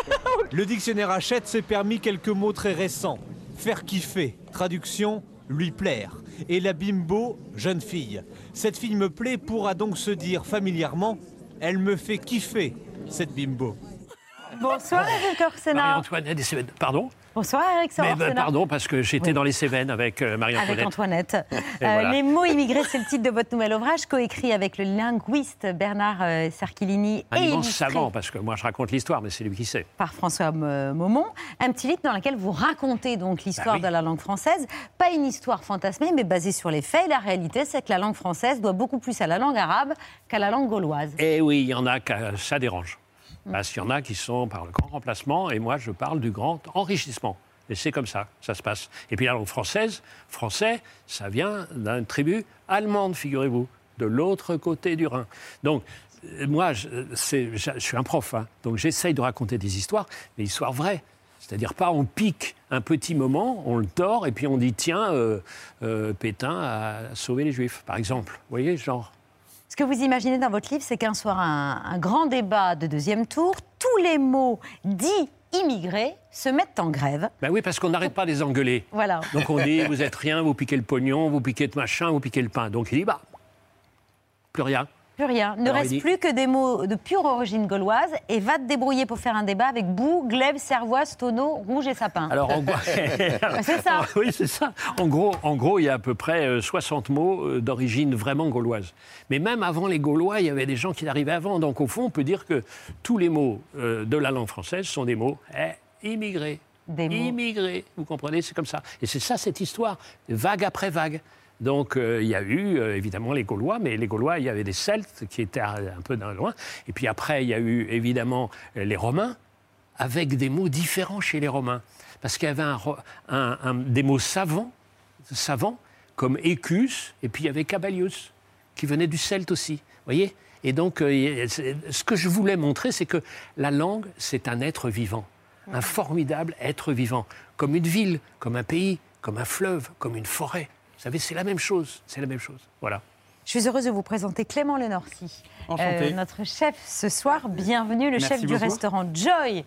Le dictionnaire Hachette s'est permis quelques mots très récents. Faire kiffer, traduction, lui plaire. Et la bimbo, jeune fille. Cette fille me plaît pourra donc se dire familièrement Elle me fait kiffer, cette bimbo. Bonsoir Eric Orsena. Marie-Antoinette. Pardon? Bonsoir Eric Mais, Pardon, parce que j'étais dans les Cévennes avec euh, Marie-Antoinette. Avec Antoinette. Et Euh, voilà. Les mots immigrés, c'est le titre de votre nouvel ouvrage, coécrit avec le linguiste Bernard euh, Sarquilini Un et immense savant, parce que moi je raconte l'histoire, mais c'est lui qui sait. par François Maumont. Un petit livre dans lequel vous racontez donc l'histoire Bah oui. de la langue française. Pas une histoire fantasmée, mais basée sur les faits. La réalité, c'est que la langue française doit beaucoup plus à la langue arabe qu'à la langue gauloise. Et Eh oui, il y en a que ça dérange. Mm. Parce qu'il y en a qui sont par le grand remplacement, et moi je parle du grand enrichissement. Et c'est comme ça, ça se passe. Et puis la langue française, français, ça vient d'une tribu allemande, figurez-vous, de l'autre côté du Rhin. Donc, euh, moi, je, suis un prof, hein, donc j'essaye de raconter des histoires, mais histoires vraies. C'est-à-dire pas on pique un petit moment, on le tord, et puis on dit tiens, euh, euh, Pétain a sauvé les Juifs, par exemple. Vous voyez, genre. Ce que vous imaginez dans votre livre, c'est qu'un soir, un, un grand débat de deuxième tour, tous les mots dits immigrés se mettent en grève. Ben oui, parce qu'on n'arrête pas de les engueuler. Voilà. Donc on dit, vous êtes rien, vous piquez le pognon, vous piquez le machin, vous piquez le pain. Donc il dit, bah, Plus rien. Plus rien. Ne Alors, reste dit- plus que des mots de pure origine gauloise et va te débrouiller pour faire un débat avec boue, glaive, cervoise, tonneau, rouge et sapin. Alors, en gros, c'est ça. oui, c'est ça. En gros, en gros, il y a à peu près euh, 60 mots euh, d'origine vraiment gauloise. Mais même avant les Gaulois, il y avait des gens qui arrivaient avant. Donc, au fond, on peut dire que tous les mots euh, de la langue française sont des mots eh, immigrés. Immigrés. Vous comprenez? C'est comme ça. Et c'est ça, cette histoire, vague après vague. Donc, euh, il y a eu euh, évidemment les Gaulois, mais les Gaulois, il y avait des Celtes qui étaient un peu dans le loin. Et puis après, il y a eu évidemment les Romains, avec des mots différents chez les Romains. Parce qu'il y avait un ro- un- un- des mots savants, savants, comme écus, et puis il y avait cabalius, qui venait du celte aussi. Voyez Et donc, euh, ce que je voulais montrer, c'est que la langue, c'est un être vivant, un formidable être vivant, comme une ville, comme un pays, comme un fleuve, comme une forêt. Vous savez, c'est la même chose. C'est la même chose. Voilà. Je suis heureuse de vous présenter Clément Lenorcy, Enchanté. notre chef ce soir. Bienvenue, le Merci chef du beaucoup. restaurant Joy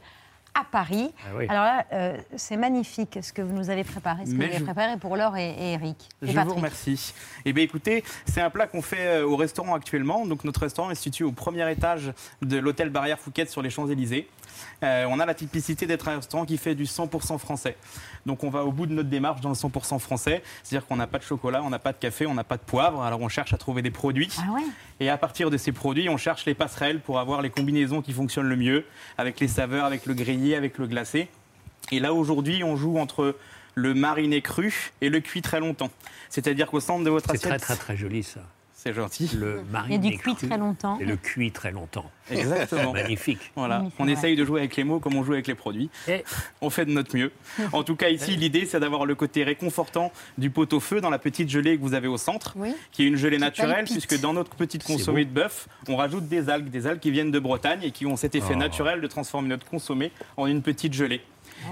à Paris. Ah oui. Alors là, euh, c'est magnifique ce que vous nous avez préparé, ce que Mais vous avez je- préparé pour Laure et, et Eric. Et Je vous remercie. Eh bien, écoutez, c'est un plat qu'on fait euh, au restaurant actuellement. Donc, notre restaurant est situé au premier étage de l'hôtel Barrière Fouquet sur les Champs-Élysées. Euh, on a la typicité d'être un restaurant qui fait du 100% français. Donc, on va au bout de notre démarche dans le 100% français. C'est-à-dire qu'on n'a pas de chocolat, on n'a pas de café, on n'a pas de poivre. Alors, on cherche à trouver des produits. Ah Et à partir de ces produits, on cherche les passerelles pour avoir les combinaisons qui fonctionnent le mieux, avec les saveurs, avec le grillé, avec le glacé. Et là, aujourd'hui, on joue entre le mariné cru et le cuit très longtemps. C'est-à-dire qu'au centre de votre C'est assiette... très, très, très joli, ça. C'est gentil. Le Il y mariné a du cuit très longtemps. Et le cuit très longtemps. Exactement. Magnifique. Voilà. Oui, On vrai. essaye de jouer avec les mots comme on joue avec les produits. On fait de notre mieux. En tout cas, ici, l'idée, c'est d'avoir le côté réconfortant du pot-au-feu dans la petite gelée que vous avez au centre, Oui. qui est une gelée Qui naturelle, palpite. puisque dans notre petite C'est consommé beau. de bœuf, on rajoute des algues, des algues qui viennent de Bretagne et qui ont cet effet Oh. naturel de transformer notre consommé en une petite gelée.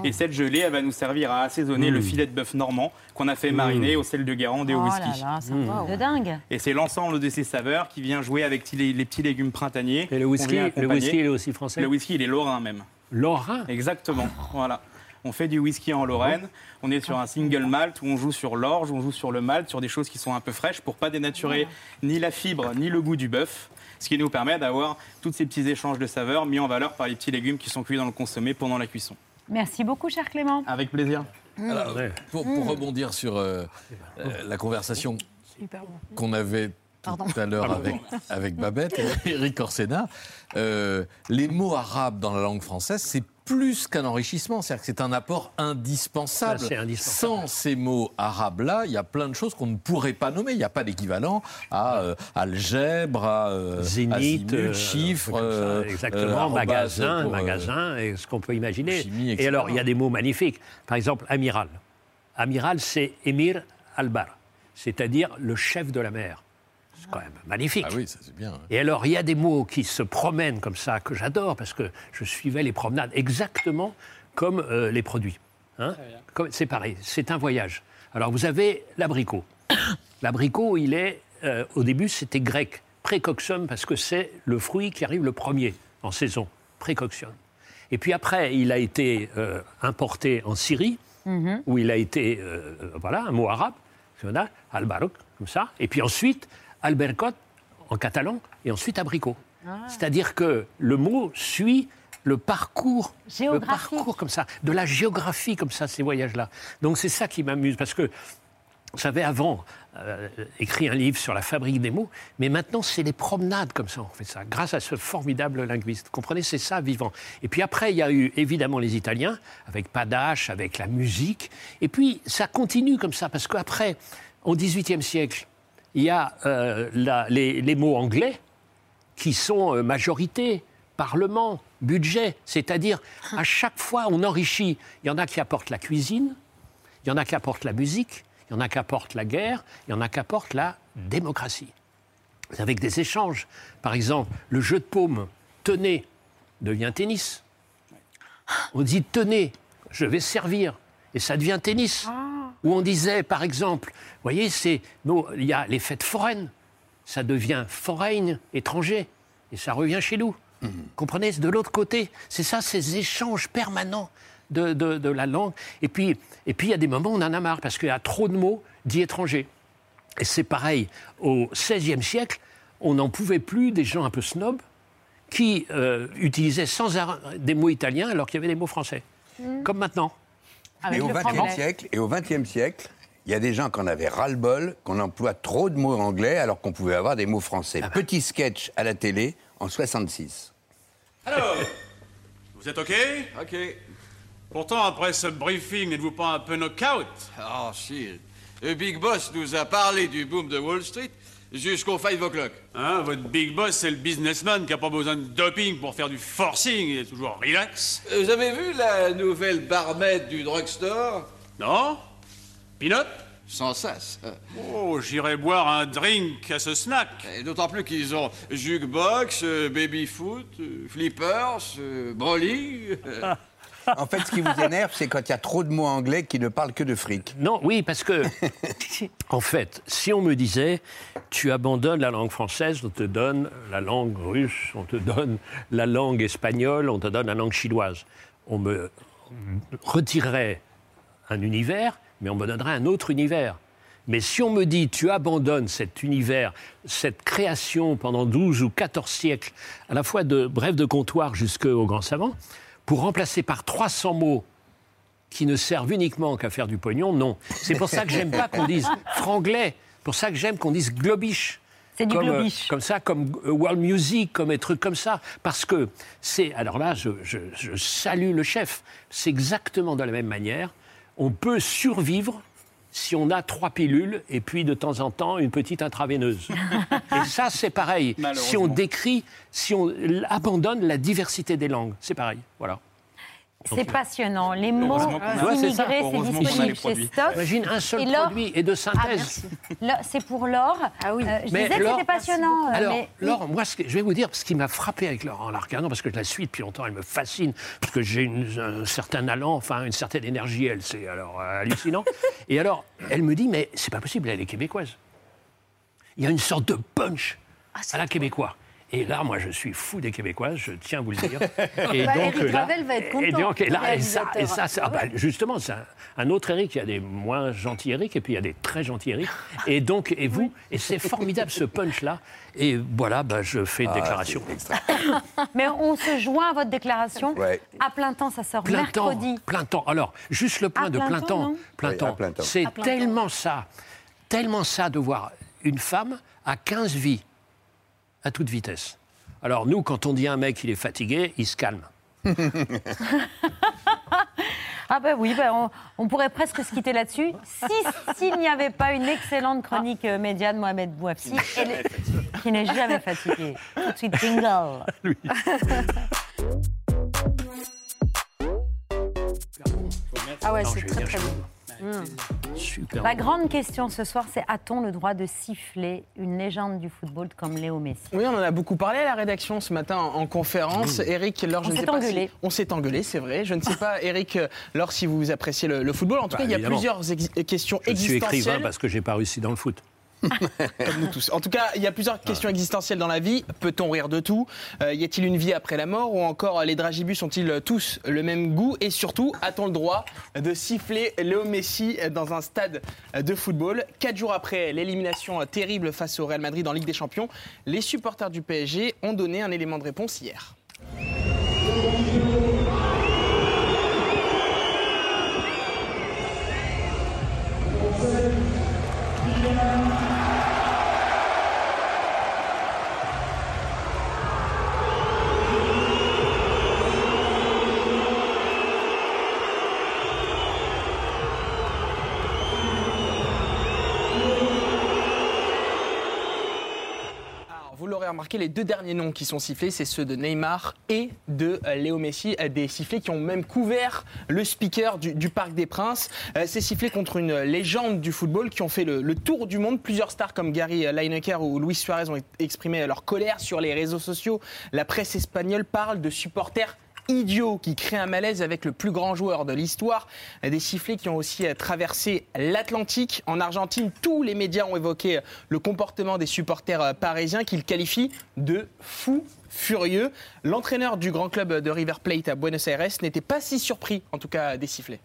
Et cette gelée, elle va nous servir à assaisonner le filet de bœuf normand qu'on a fait mariner au sel de Guérande et au Oh whisky. là là, sympa. De dingue. Et c'est l'ensemble de ces saveurs qui vient jouer avec les, les petits légumes printaniers. Et le whisky, le whisky, il est aussi français Le whisky, il est lorrain même. Lorrain Exactement. Voilà. On fait du whisky en Lorraine. On est sur un single malt où on joue sur l'orge, on joue sur le malt, sur des choses qui sont un peu fraîches pour pas dénaturer ni la fibre ni le goût du bœuf. Ce qui nous permet d'avoir tous ces petits échanges de saveurs mis en valeur par les petits légumes qui sont cuits dans le consommé pendant la cuisson. Merci beaucoup, cher Clément. Avec plaisir. Alors, pour, pour rebondir sur euh, euh, la conversation qu'on avait Pardon. tout à l'heure avec Babette et Eric Orsena, euh, les mots arabes dans la langue française, c'est plus qu'un enrichissement, c'est-à-dire que c'est un apport indispensable. Indispensable. Sans ces mots arabes-là, il y a plein de choses qu'on ne pourrait pas nommer. Il n'y a pas d'équivalent à euh, algèbre, à euh, Zénith, euh, chiffre, euh, exactement, magasin, pour, magasin, et ce qu'on peut imaginer. chimie, et alors, il y a des mots magnifiques. Par exemple, amiral. Amiral, c'est Emir Albar, c'est-à-dire le chef de la mer. C'est quand même magnifique. Ah oui, ça c'est bien. Et alors, il y a des mots qui se promènent comme ça, que j'adore, parce que je suivais les promenades exactement comme euh, les produits. Hein Comme- c'est pareil, c'est un voyage. Alors, vous avez l'abricot. L'abricot, il est, euh, au début, c'était grec, précoxium, parce que c'est le fruit qui arrive le premier en saison, précoxium. Et puis après, il a été euh, importé en Syrie, Mhm. où il a été, euh, voilà, un mot arabe, al-barouk, comme ça. Et puis ensuite, albercot, en catalan, et ensuite abricot. Ah. C'est-à-dire que le mot suit le parcours, le parcours comme ça, de la géographie comme ça, ces voyages-là. Donc c'est ça qui m'amuse, parce que j'avais avant euh, écrit un livre sur la fabrique des mots, mais maintenant c'est les promenades comme ça, on fait ça, grâce à ce formidable linguiste. Vous comprenez, c'est ça vivant. Et puis après, il y a eu évidemment les Italiens, avec Padache, avec la musique, et puis ça continue comme ça, parce qu'après, au XVIIIe siècle, il y a euh, la- les, les mots anglais qui sont euh, majorité, parlement, budget, c'est-à-dire à chaque fois on enrichit. Il y en a qui apportent la cuisine, il y en a qui apportent la musique, il y en a qui apportent la guerre, il y en a qui apportent la démocratie. Avec des échanges. Par exemple, le jeu de paume, tenez, devient tennis. On dit tenez, je vais servir, et ça devient tennis. Ou on disait, par exemple, vous voyez, c'est, il y a les fêtes foraines, ça devient foreign, étranger, et ça revient chez nous. Comprenez, c'est de l'autre côté. C'est ça, ces échanges permanents de, de- de la langue. Et puis, et puis, il y a des moments où on en a marre, parce qu'il y a trop de mots dits étrangers. Et c'est pareil, au XVIe siècle, on n'en pouvait plus des gens un peu snobs qui euh, utilisaient sans arrêt des mots italiens alors qu'il y avait des mots français. Mm. Comme maintenant. Et au XXe siècle, et au XXe siècle, il y a des gens qui en avaient ras-le-bol, qu'on emploie trop de mots anglais alors qu'on pouvait avoir des mots français. Petit sketch à la télé en 66. Alors, vous êtes OK? OK. Pourtant, après ce briefing, n'êtes-vous pas un peu knock-out? Ah, si. Le Big Boss nous a parlé du boom de Wall Street jusqu'au 5 o'clock. Hein, votre big boss, c'est le businessman qui a pas besoin de doping pour faire du forcing, il est toujours relax. Euh, Vous avez vu la nouvelle barmaid du drugstore? Non Peanut Sans sas. Oh, j'irai boire un drink à ce snack. Et d'autant plus qu'ils ont jukebox, euh, baby-foot, euh, flippers, euh, bowling. En fait, ce qui vous énerve, c'est quand il y a trop de mots anglais qui ne parlent que de fric. Non, oui, parce que, en fait, si on me disait, tu abandonnes la langue française, on te donne la langue russe, on te donne la langue espagnole, on te donne la langue chinoise, on me retirerait un univers, mais on me donnerait un autre univers. Mais si on me dit, tu abandonnes cet univers, cette création pendant 12 ou 14 siècles, à la fois de brève de comptoir jusqu'au grand savant, pour remplacer par 300 mots qui ne servent uniquement qu'à faire du pognon, non. C'est pour ça que j'aime pas qu'on dise franglais. Pour ça que j'aime qu'on dise globish. C'est du comme, euh, comme ça, comme euh, world music, comme des trucs comme ça. Parce que c'est. Alors là, je, je- je salue le chef. C'est exactement de la même manière. On peut survivre si on a trois pilules et puis de temps en temps une petite intraveineuse. et ça, c'est pareil. Si on décrit, si on abandonne la diversité des langues, c'est pareil. Voilà. C'est passionnant. Les mots immigrés, c'est disponible chez produits. Stock. Imagine un seul Et produit et de synthèse. Ah. Là, C'est pour Laure. Ah oui. je Mais disais que c'était passionnant. euh, Alors, mais- Laure, moi, ce que- je vais vous dire ce qui m'a frappé avec Laure en la regardant, parce que je la suis depuis longtemps, elle me fascine, parce que j'ai un certain allant, enfin, une certaine énergie, elle, c'est alors euh, hallucinant. Et alors, elle me dit, mais c'est pas possible, elle est québécoise. Il y a une sorte de punch Ah, à la québécois. Et là, moi, je suis fou des Québécoises, je tiens à vous le dire. Et Bah, donc, Éric là, Gravel va être et content, donc, et là, et ça, et ah bah, justement, c'est un, un autre Eric. Il y a des moins gentils Eric, et puis il y a des très gentils Eric. Et donc, et vous, et c'est formidable ce punch-là. Et voilà, bah, je fais une Ah, déclaration. Mais on se joint à votre déclaration. Ouais. À plein temps, ça sort Plein temps, mercredi. plein temps. Alors, juste le point À de plein temps, temps, plein temps. plein temps. C'est tellement ça, tellement ça de voir une femme à 15 vies, à toute vitesse. Alors nous, quand on dit à un mec il est fatigué, il se calme. Ah ben oui, ben on, on pourrait presque se quitter là-dessus. Si- S'il n'y avait pas une excellente chronique euh, média de Mohamed Bouafsi, qui n'est jamais fatigué. Tout de suite, jingle. Ah ouais, c'est vais très bien très chaud. bon. Mm. Super. La grande question ce soir, c'est a-t-on le droit de siffler une légende du football comme Léo Messi? Oui, on en a beaucoup parlé à la rédaction ce matin en en conférence. Eric, Laure, je On ne s'est sais pas engueulé. si- On s'est engueulé, c'est vrai. Je ne sais pas, Eric, euh, Laure, si vous appréciez le, le football. En tout Bah, cas, il y a plusieurs ex- questions Je suis écrivain existentielles. parce que j'ai pas réussi dans le foot. Comme nous tous. En tout cas, il y a plusieurs questions existentielles dans la vie. Peut-on rire de tout Euh, Y a-t-il une vie après la mort Ou encore, les dragibus ont-ils tous le même goût Et surtout, a-t-on le droit de siffler Léo Messi dans un stade de football Quatre jours après l'élimination terrible face au Real Madrid en Ligue des Champions, les supporters du PSG ont donné un élément de réponse hier. Remarqué, les deux derniers noms qui sont sifflés, c'est ceux de Neymar et de euh, Léo Messi, euh, des sifflets qui ont même couvert le speaker du, Parc des Princes. Euh, Ces sifflets contre une légende du football qui ont fait le, le tour du monde. Plusieurs stars comme Gary Lineker ou Luis Suarez ont exprimé leur colère sur les réseaux sociaux. La presse espagnole parle de supporters idiots qui créent un malaise avec le plus grand joueur de l'histoire. Des sifflets qui ont aussi euh, traversé l'Atlantique. En Argentine, tous les médias ont évoqué euh, le comportement des supporters euh, parisiens qu'ils qualifient de fous furieux. L'entraîneur du grand club de River Plate à Buenos Aires n'était pas si surpris, en tout cas, des sifflets.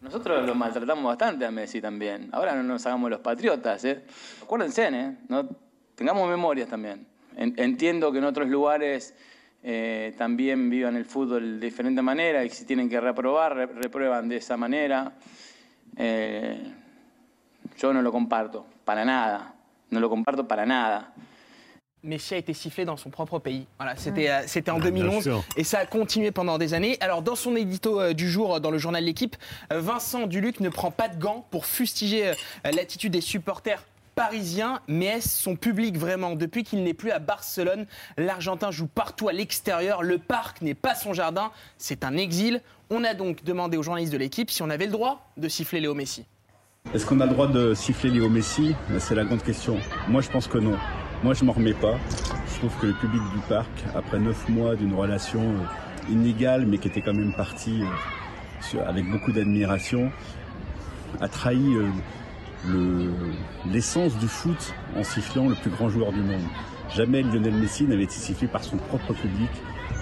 Nosotros los maltratamos bastante a Messi también. Ahora no nos hagamos los patriotas, ¿eh? Acuérdense, ¿eh? No tengamos memoria también. En- entiendo que en otros lugares eh, también vivan el fútbol de diferente manera y si tienen que reprobar, re- reprueban de esa manera. Eh, yo no lo comparto, para nada. No lo comparto para nada. Messi a été sifflé dans son propre pays. Voilà, c'était euh, c'était en Ah, bien 2011 sûr. et ça a continué pendant des années. Alors dans son édito euh, du jour euh, dans le journal L'équipe, Vincent Duluc ne prend pas de gants pour fustiger l'attitude des supporters parisiens, mais est-ce son public vraiment? Depuis qu'il n'est plus à Barcelone, l'Argentin joue partout à l'extérieur, le parc n'est pas son jardin, c'est un exil. On a donc demandé aux journalistes de l'équipe si on avait le droit de siffler Léo Messi. Est-ce qu'on a le droit de siffler Léo Messi? C'est la grande question. Moi, je pense que non. Moi, je m'en remets pas. Je trouve que le public du parc, après neuf mois d'une relation euh, inégale, mais qui était quand même partie euh, avec beaucoup d'admiration, a trahi le- l'essence du foot en sifflant le plus grand joueur du monde. Jamais Lionel Messi n'avait été sifflé par son propre public.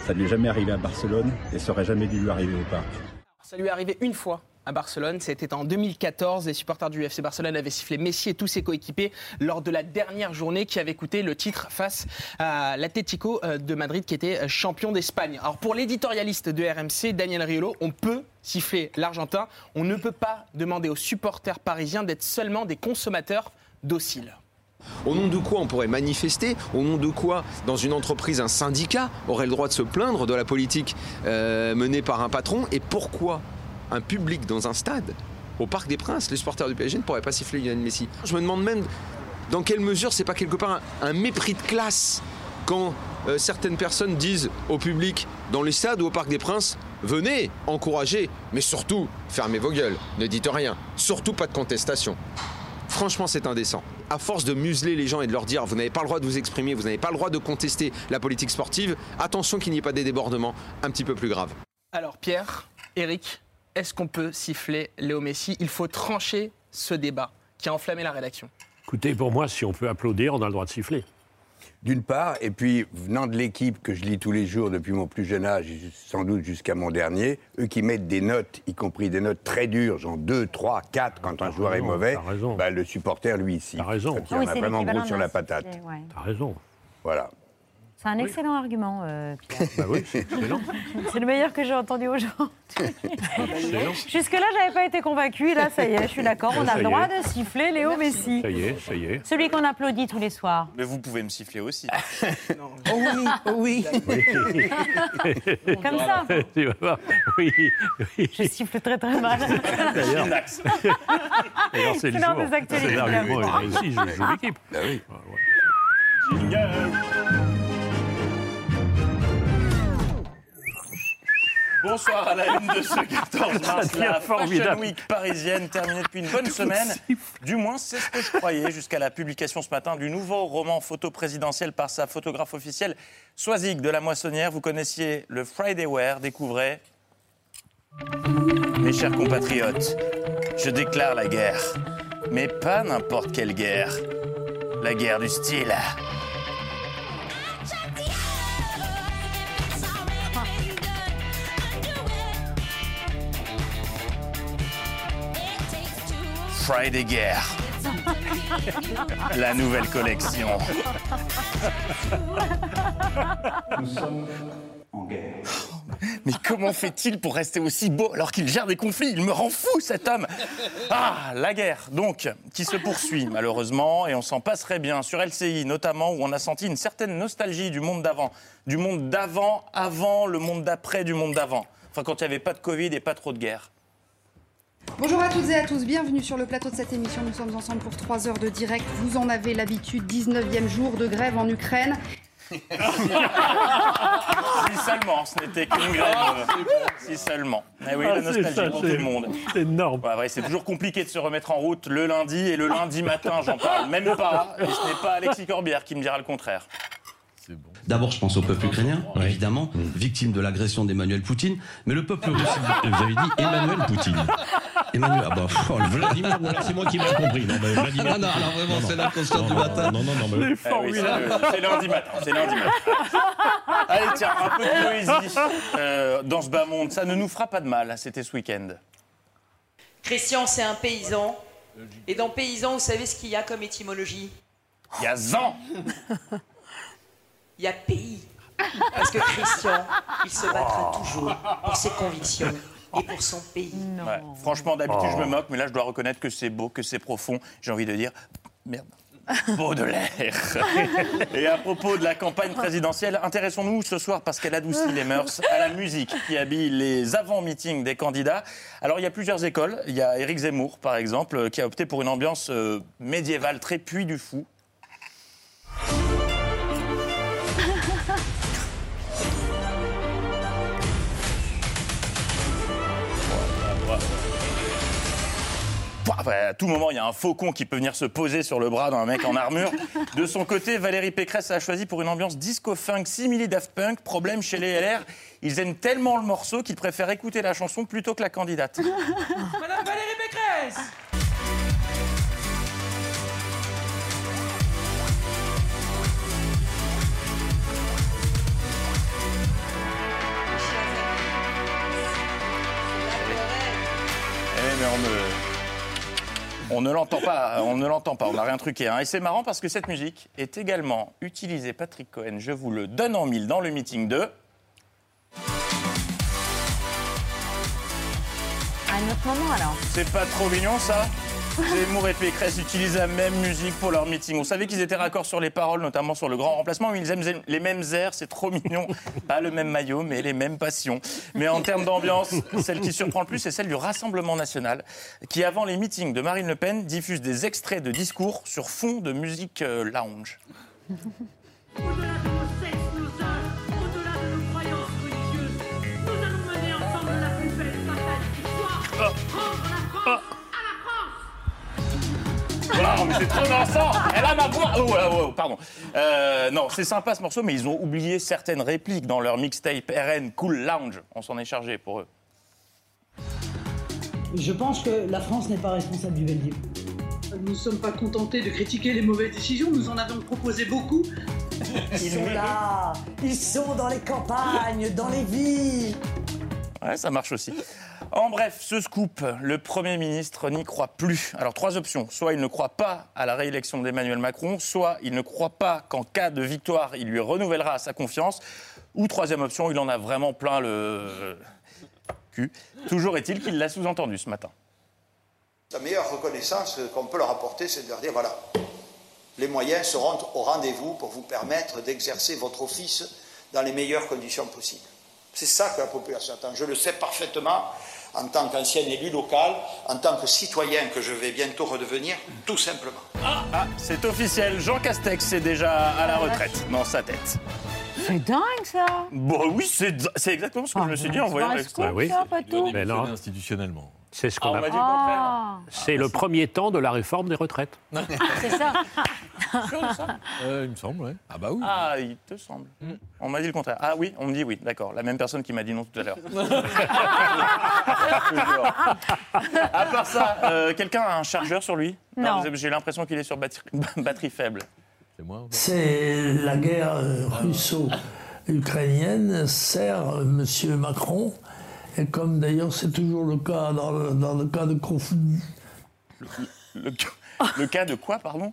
Ça ne jamais arrivé à Barcelone et ça aurait jamais dû lui arriver au parc. Ça lui est arrivé une fois à Barcelone, c'était en 2014. Les supporters du FC Barcelone avaient sifflé Messi et tous ses coéquipiers lors de la dernière journée qui avait coûté le titre face à l'Atlético euh, de Madrid qui était euh, champion d'Espagne. Alors pour l'éditorialiste de RMC, Daniel Riolo, on peut siffler l'Argentin, on ne peut pas demander aux supporters parisiens d'être seulement des consommateurs dociles. Au nom de quoi on pourrait manifester? Au nom de quoi, dans une entreprise, un syndicat aurait le droit de se plaindre de la politique euh, menée par un patron? Et pourquoi un public dans un stade, au Parc des Princes, les supporters du PSG ne pourraient pas siffler Lionel Messi Je me demande même dans quelle mesure c'est pas quelque part un, mépris de classe quand euh, certaines personnes disent au public dans les stades ou au Parc des Princes venez, encouragez, mais surtout fermez vos gueules, ne dites rien, surtout pas de contestation. Franchement, c'est indécent. À force de museler les gens et de leur dire vous n'avez pas le droit de vous exprimer, vous n'avez pas le droit de contester la politique sportive, attention qu'il n'y ait pas des débordements un petit peu plus graves. Alors Pierre, Eric, est-ce qu'on peut siffler Léo Messi? Il faut trancher ce débat qui a enflammé la rédaction. Écoutez, pour moi, si on peut applaudir, on a le droit de siffler. D'une part, et puis venant de l'équipe que je lis tous les jours depuis mon plus jeune âge, et sans doute jusqu'à mon dernier, eux qui mettent des notes, y compris des notes très dures, genre 2, 3, 4 quand un joueur est mauvais, bah, le supporter, lui, ici. T'as raison. Il oui, en a vraiment gros sur la patate. ouais. T'as raison. Voilà. C'est un excellent argument, euh, Pierre. Bah oui, c'est le meilleur que j'ai entendu aujourd'hui. Jusque-là, j'avais pas été convaincue. Là, ça y est, je suis d'accord. On a le droit de siffler Léo Messi. Ça y est, ça y est. Celui qu'on applaudit tous les soirs. Mais vous pouvez me siffler aussi. Oh oui, oh oui. Comme ça. Tu vas voir. Oui, oui. Je siffle très très mal. D'ailleurs, c'est l'heure jour. des actualités. C'est l'argument réussi, je joue l'équipe. Bah oui. Bonsoir à la une de ce 14 Ça mars. La Fashion. Week parisienne terminée depuis une bonne semaine. Du moins, c'est ce que je croyais jusqu'à la publication ce matin du nouveau roman photo présidentiel par sa photographe officielle, Soisig de la Moissonnière. Vous connaissiez le Friday Wear, découvrez. Mes chers compatriotes, je déclare la guerre. Mais pas n'importe quelle guerre. La guerre du style. Friday Guerre. La nouvelle collection. Nous sommes en guerre. Mais comment fait-il pour rester aussi beau alors qu'il gère des conflits? Il me rend fou cet homme Ah, la guerre, donc, qui se poursuit malheureusement, et on s'en passerait bien sur LCI notamment, où on a senti une certaine nostalgie du monde d'avant. Du monde d'avant, avant le monde d'après du monde d'avant. Enfin, quand il n'y avait pas de Covid et pas trop de guerre. Bonjour à toutes et à tous, bienvenue sur le plateau de cette émission. Nous sommes ensemble pour 3 heures de direct. Vous en avez l'habitude, 19e jour de grève en Ukraine. si seulement, ce n'était qu'une grève. Si seulement. Eh oui, Ah, la c'est nostalgie ça, pour tout le monde. C'est énorme. Ouais, c'est toujours compliqué de se remettre en route le lundi et le lundi matin, j'en parle même pas. Et ce n'est pas Alexis Corbière qui me dira le contraire. D'abord, je pense au peuple ukrainien, évidemment, victime de l'agression d'Emmanuel Poutine, mais le peuple russe, vous avez dit Emmanuel Poutine. Emmanuel, ah bah, oh, le Vladimir, c'est moi qui l'ai compris. Non, mais Vladimir Ah non, alors vraiment, c'est la constante du matin. Non, non, non, mais... Eh oui, c'est lundi matin, c'est lundi matin. Allez, tiens, un peu de poésie euh, dans ce bas monde, ça ne nous fera pas de mal, c'était ce week-end. Christian, c'est un paysan. Et dans paysan, vous savez ce qu'il y a comme étymologie? Il y a Zan. Il y a pays. Parce que Christian, il se battra Oh. toujours pour ses convictions et pour son pays. Ouais, Franchement, d'habitude, Oh. je me moque, mais là, je dois reconnaître que c'est beau, que c'est profond. J'ai envie de dire, merde. Baudelaire. Et à propos de la campagne présidentielle, intéressons-nous ce soir, parce qu'elle adoucit les mœurs, à la musique qui habille les avant-meetings des candidats. Alors, il y a plusieurs écoles. Il y a Éric Zemmour, par exemple, qui a opté pour une ambiance euh, médiévale très puits du fou. Ouais, à tout moment, il y a un faucon qui peut venir se poser sur le bras d'un mec en armure. De son côté, Valérie Pécresse a choisi pour une ambiance disco-funk, simili Daft Punk. Problème chez les LR, ils aiment tellement le morceau qu'ils préfèrent écouter la chanson plutôt que la candidate. Madame Valérie Pécresse Eh, mais on. On ne l'entend pas, on ne l'entend pas, on n'a rien truqué. hein. Et c'est marrant parce que cette musique est également utilisée, Patrick Cohen, je vous le donne en mille, dans le meeting de... À un autre moment alors. C'est pas trop mignon ça? Zemmour et Pécresse utilisent la même musique pour leur meeting. On savait qu'ils étaient raccords sur les paroles, notamment sur le grand remplacement, mais ils aiment les mêmes airs, c'est trop mignon. Pas le même maillot, mais les mêmes passions. Mais en termes d'ambiance, celle qui surprend le plus, c'est celle du Rassemblement national, qui, avant les meetings de Marine Le Pen, diffuse des extraits de discours sur fond de musique euh, lounge. Waouh, c'est trop dansant Elle a ma voix Oh, oh, oh, pardon. Euh, non, c'est sympa ce morceau, mais ils ont oublié certaines répliques dans leur mixtape RN Cool Lounge. On s'en est chargé pour eux. Je pense que la France n'est pas responsable du Veldiv. Nous ne sommes pas contentés de critiquer les mauvaises décisions, nous en avons proposé beaucoup. Ils sont là, ils sont dans les campagnes, dans les villes. Ouais, ça marche aussi. En bref, ce scoop, le Premier ministre n'y croit plus. Alors, trois options. Soit il ne croit pas à la réélection d'Emmanuel Macron, soit il ne croit pas qu'en cas de victoire, il lui renouvellera sa confiance, ou troisième option, il en a vraiment plein le cul. Toujours est-il qu'il l'a sous-entendu ce matin. La meilleure reconnaissance qu'on peut leur apporter, c'est de leur dire voilà, les moyens seront au rendez-vous pour vous permettre d'exercer votre office dans les meilleures conditions possibles. C'est ça que la population attend. Je le sais parfaitement en tant qu'ancien élu local, en tant que citoyen que je vais bientôt redevenir, tout simplement. Ah, c'est officiel, Jean Castex est déjà à la retraite dans sa tête. C'est dingue ça Bon, oui, c'est exactement ce que je me suis dit en voyant l'extrait. oui. ça, pas tout. Mais non. institutionnellement. C'est ce Ah, qu'on on a m'a dit le. Ah, C'est le premier temps de la réforme des retraites. c'est ça. Euh, il me semble, ouais. Ah bah oui. Ah, il te semble. On m'a dit le contraire. Ah oui, on me dit oui, d'accord. La même personne qui m'a dit non tout à l'heure. à part ça, euh, quelqu'un a un chargeur sur lui? Non. J'ai l'impression qu'il est sur batterie, batterie faible. C'est moi. C'est la guerre euh, russo-ukrainienne sert euh, M. Macron, et comme d'ailleurs c'est toujours le cas dans le, dans le cas de conflit, Le, le cas de quoi, pardon?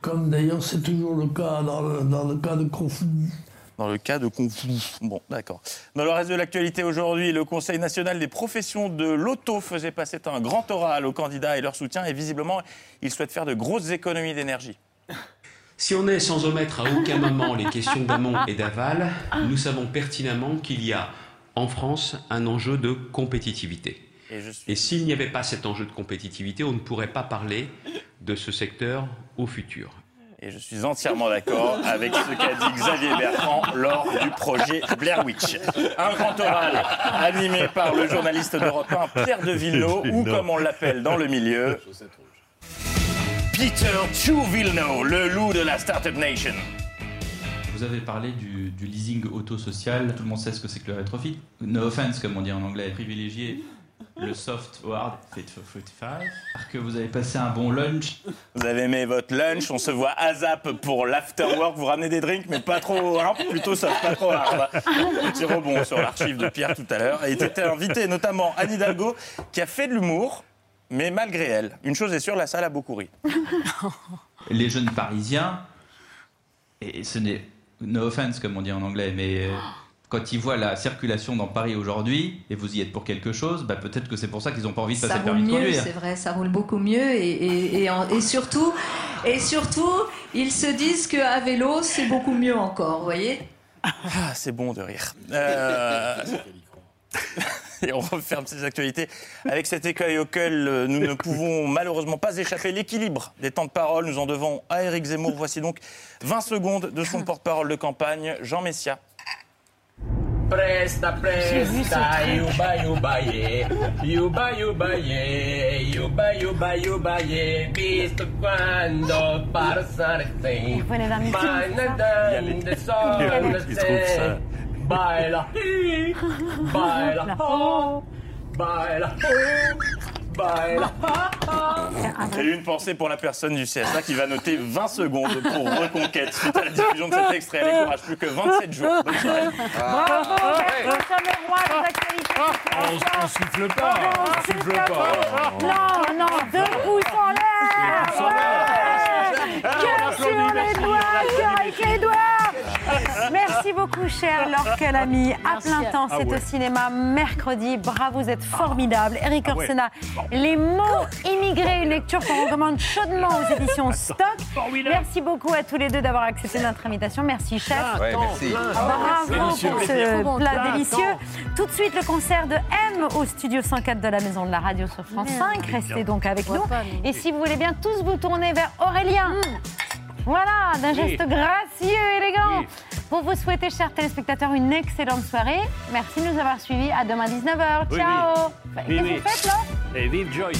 Comme d'ailleurs c'est toujours le cas dans le, dans le cas de conflit. Dans le cas de conflit. Bon, d'accord. Dans le reste de l'actualité aujourd'hui, le Conseil national des professions de l'auto faisait passer un grand oral aux candidats et leur soutien, et visiblement, il souhaite faire de grosses économies d'énergie. Si on est sans omettre à aucun moment les questions d'amont et d'aval, nous savons pertinemment qu'il y a en France un enjeu de compétitivité. Et je suis Et s'il n'y avait pas cet enjeu de compétitivité, on ne pourrait pas parler de ce secteur au futur. Et je suis entièrement d'accord avec ce qu'a dit Xavier Bertrand lors du projet Blair Witch. Un grand oral animé par le journaliste d'Europe 1, Pierre de Villeneuve, ou comme on l'appelle dans le milieu, Peter Chu Villeneuve, le loup de la Startup Nation. Vous avez parlé du, du leasing auto-social. Tout le monde sait ce que c'est que le rétrofit. No offense, comme on dit en anglais. Privilégier le soft hard fit for 45. Alors que vous avez passé un bon lunch. Vous avez aimé votre lunch, on se voit à zap pour l'afterwork, vous ramenez des drinks, mais pas trop, hein, plutôt soft, pas trop hard. Petit rebond sur l'archive de Pierre tout à l'heure. Et il était invité notamment Anne Hidalgo, qui a fait de l'humour, mais malgré elle. Une chose est sûre, la salle a beaucoup ri. les jeunes Parisiens, et ce n'est no offense comme on dit en anglais, mais euh, quand ils voient la circulation dans Paris aujourd'hui, et vous y êtes pour quelque chose, bah, peut-être que c'est pour ça qu'ils n'ont pas envie de passer Ça le roule permis de mieux, conduire. c'est vrai, ça roule beaucoup mieux et, et, et, en- et surtout, et surtout, ils se disent qu'à vélo, c'est beaucoup mieux encore, vous voyez? Ah, c'est bon de rire. Euh, Et on referme ces actualités avec cet écueil auquel euh, nous ne pouvons malheureusement pas échapper. L'équilibre des temps de parole, nous en devons à Éric Zemmour. Voici donc 20 secondes de son porte-parole de campagne, Jean Messia. Presta, presta, yuba, yuba. Yuba, yuba. Yuba, yuba, yuba. Visto sol Baila, baila, ha, ha. Et une pensée pour la personne du CSA qui va noter 20 secondes pour Reconquête suite à la diffusion de cet extrait. Elle plus que 27 jours. Bonne soirée. Bravo, nous sommes le roi des actualités. On ne souffle pas, on souffle pas. Non, non, deux pouces en l'air. Ouais. Cœur sur les doigts, cœur avec les doigts. Merci beaucoup, cher Laure Calamy. À Merci. plein temps, Ah c'est ouais. au cinéma mercredi. Bravo, vous êtes formidable. Eric Ah ouais. Orsena, Les mots immigrés, une lecture qu'on recommande chaudement aux éditions Stock. Merci beaucoup à tous les deux d'avoir accepté notre invitation. Merci, chef. Ouais, merci. Bravo pour ce plat délicieux. Tout de suite, le concert de M au studio 104 de la Maison de la Radio sur France Merde. 5. Restez donc avec nous. Et si vous voulez bien tous vous tourner vers Aurélien. Voilà, d'un Oui. geste gracieux, élégant. Pour vous souhaiter, chers téléspectateurs, une excellente soirée. Merci de nous avoir suivis. À demain 19h. Oui, Ciao. oui. Qu'est-ce que Oui, vous oui. faites là? Et vive Joy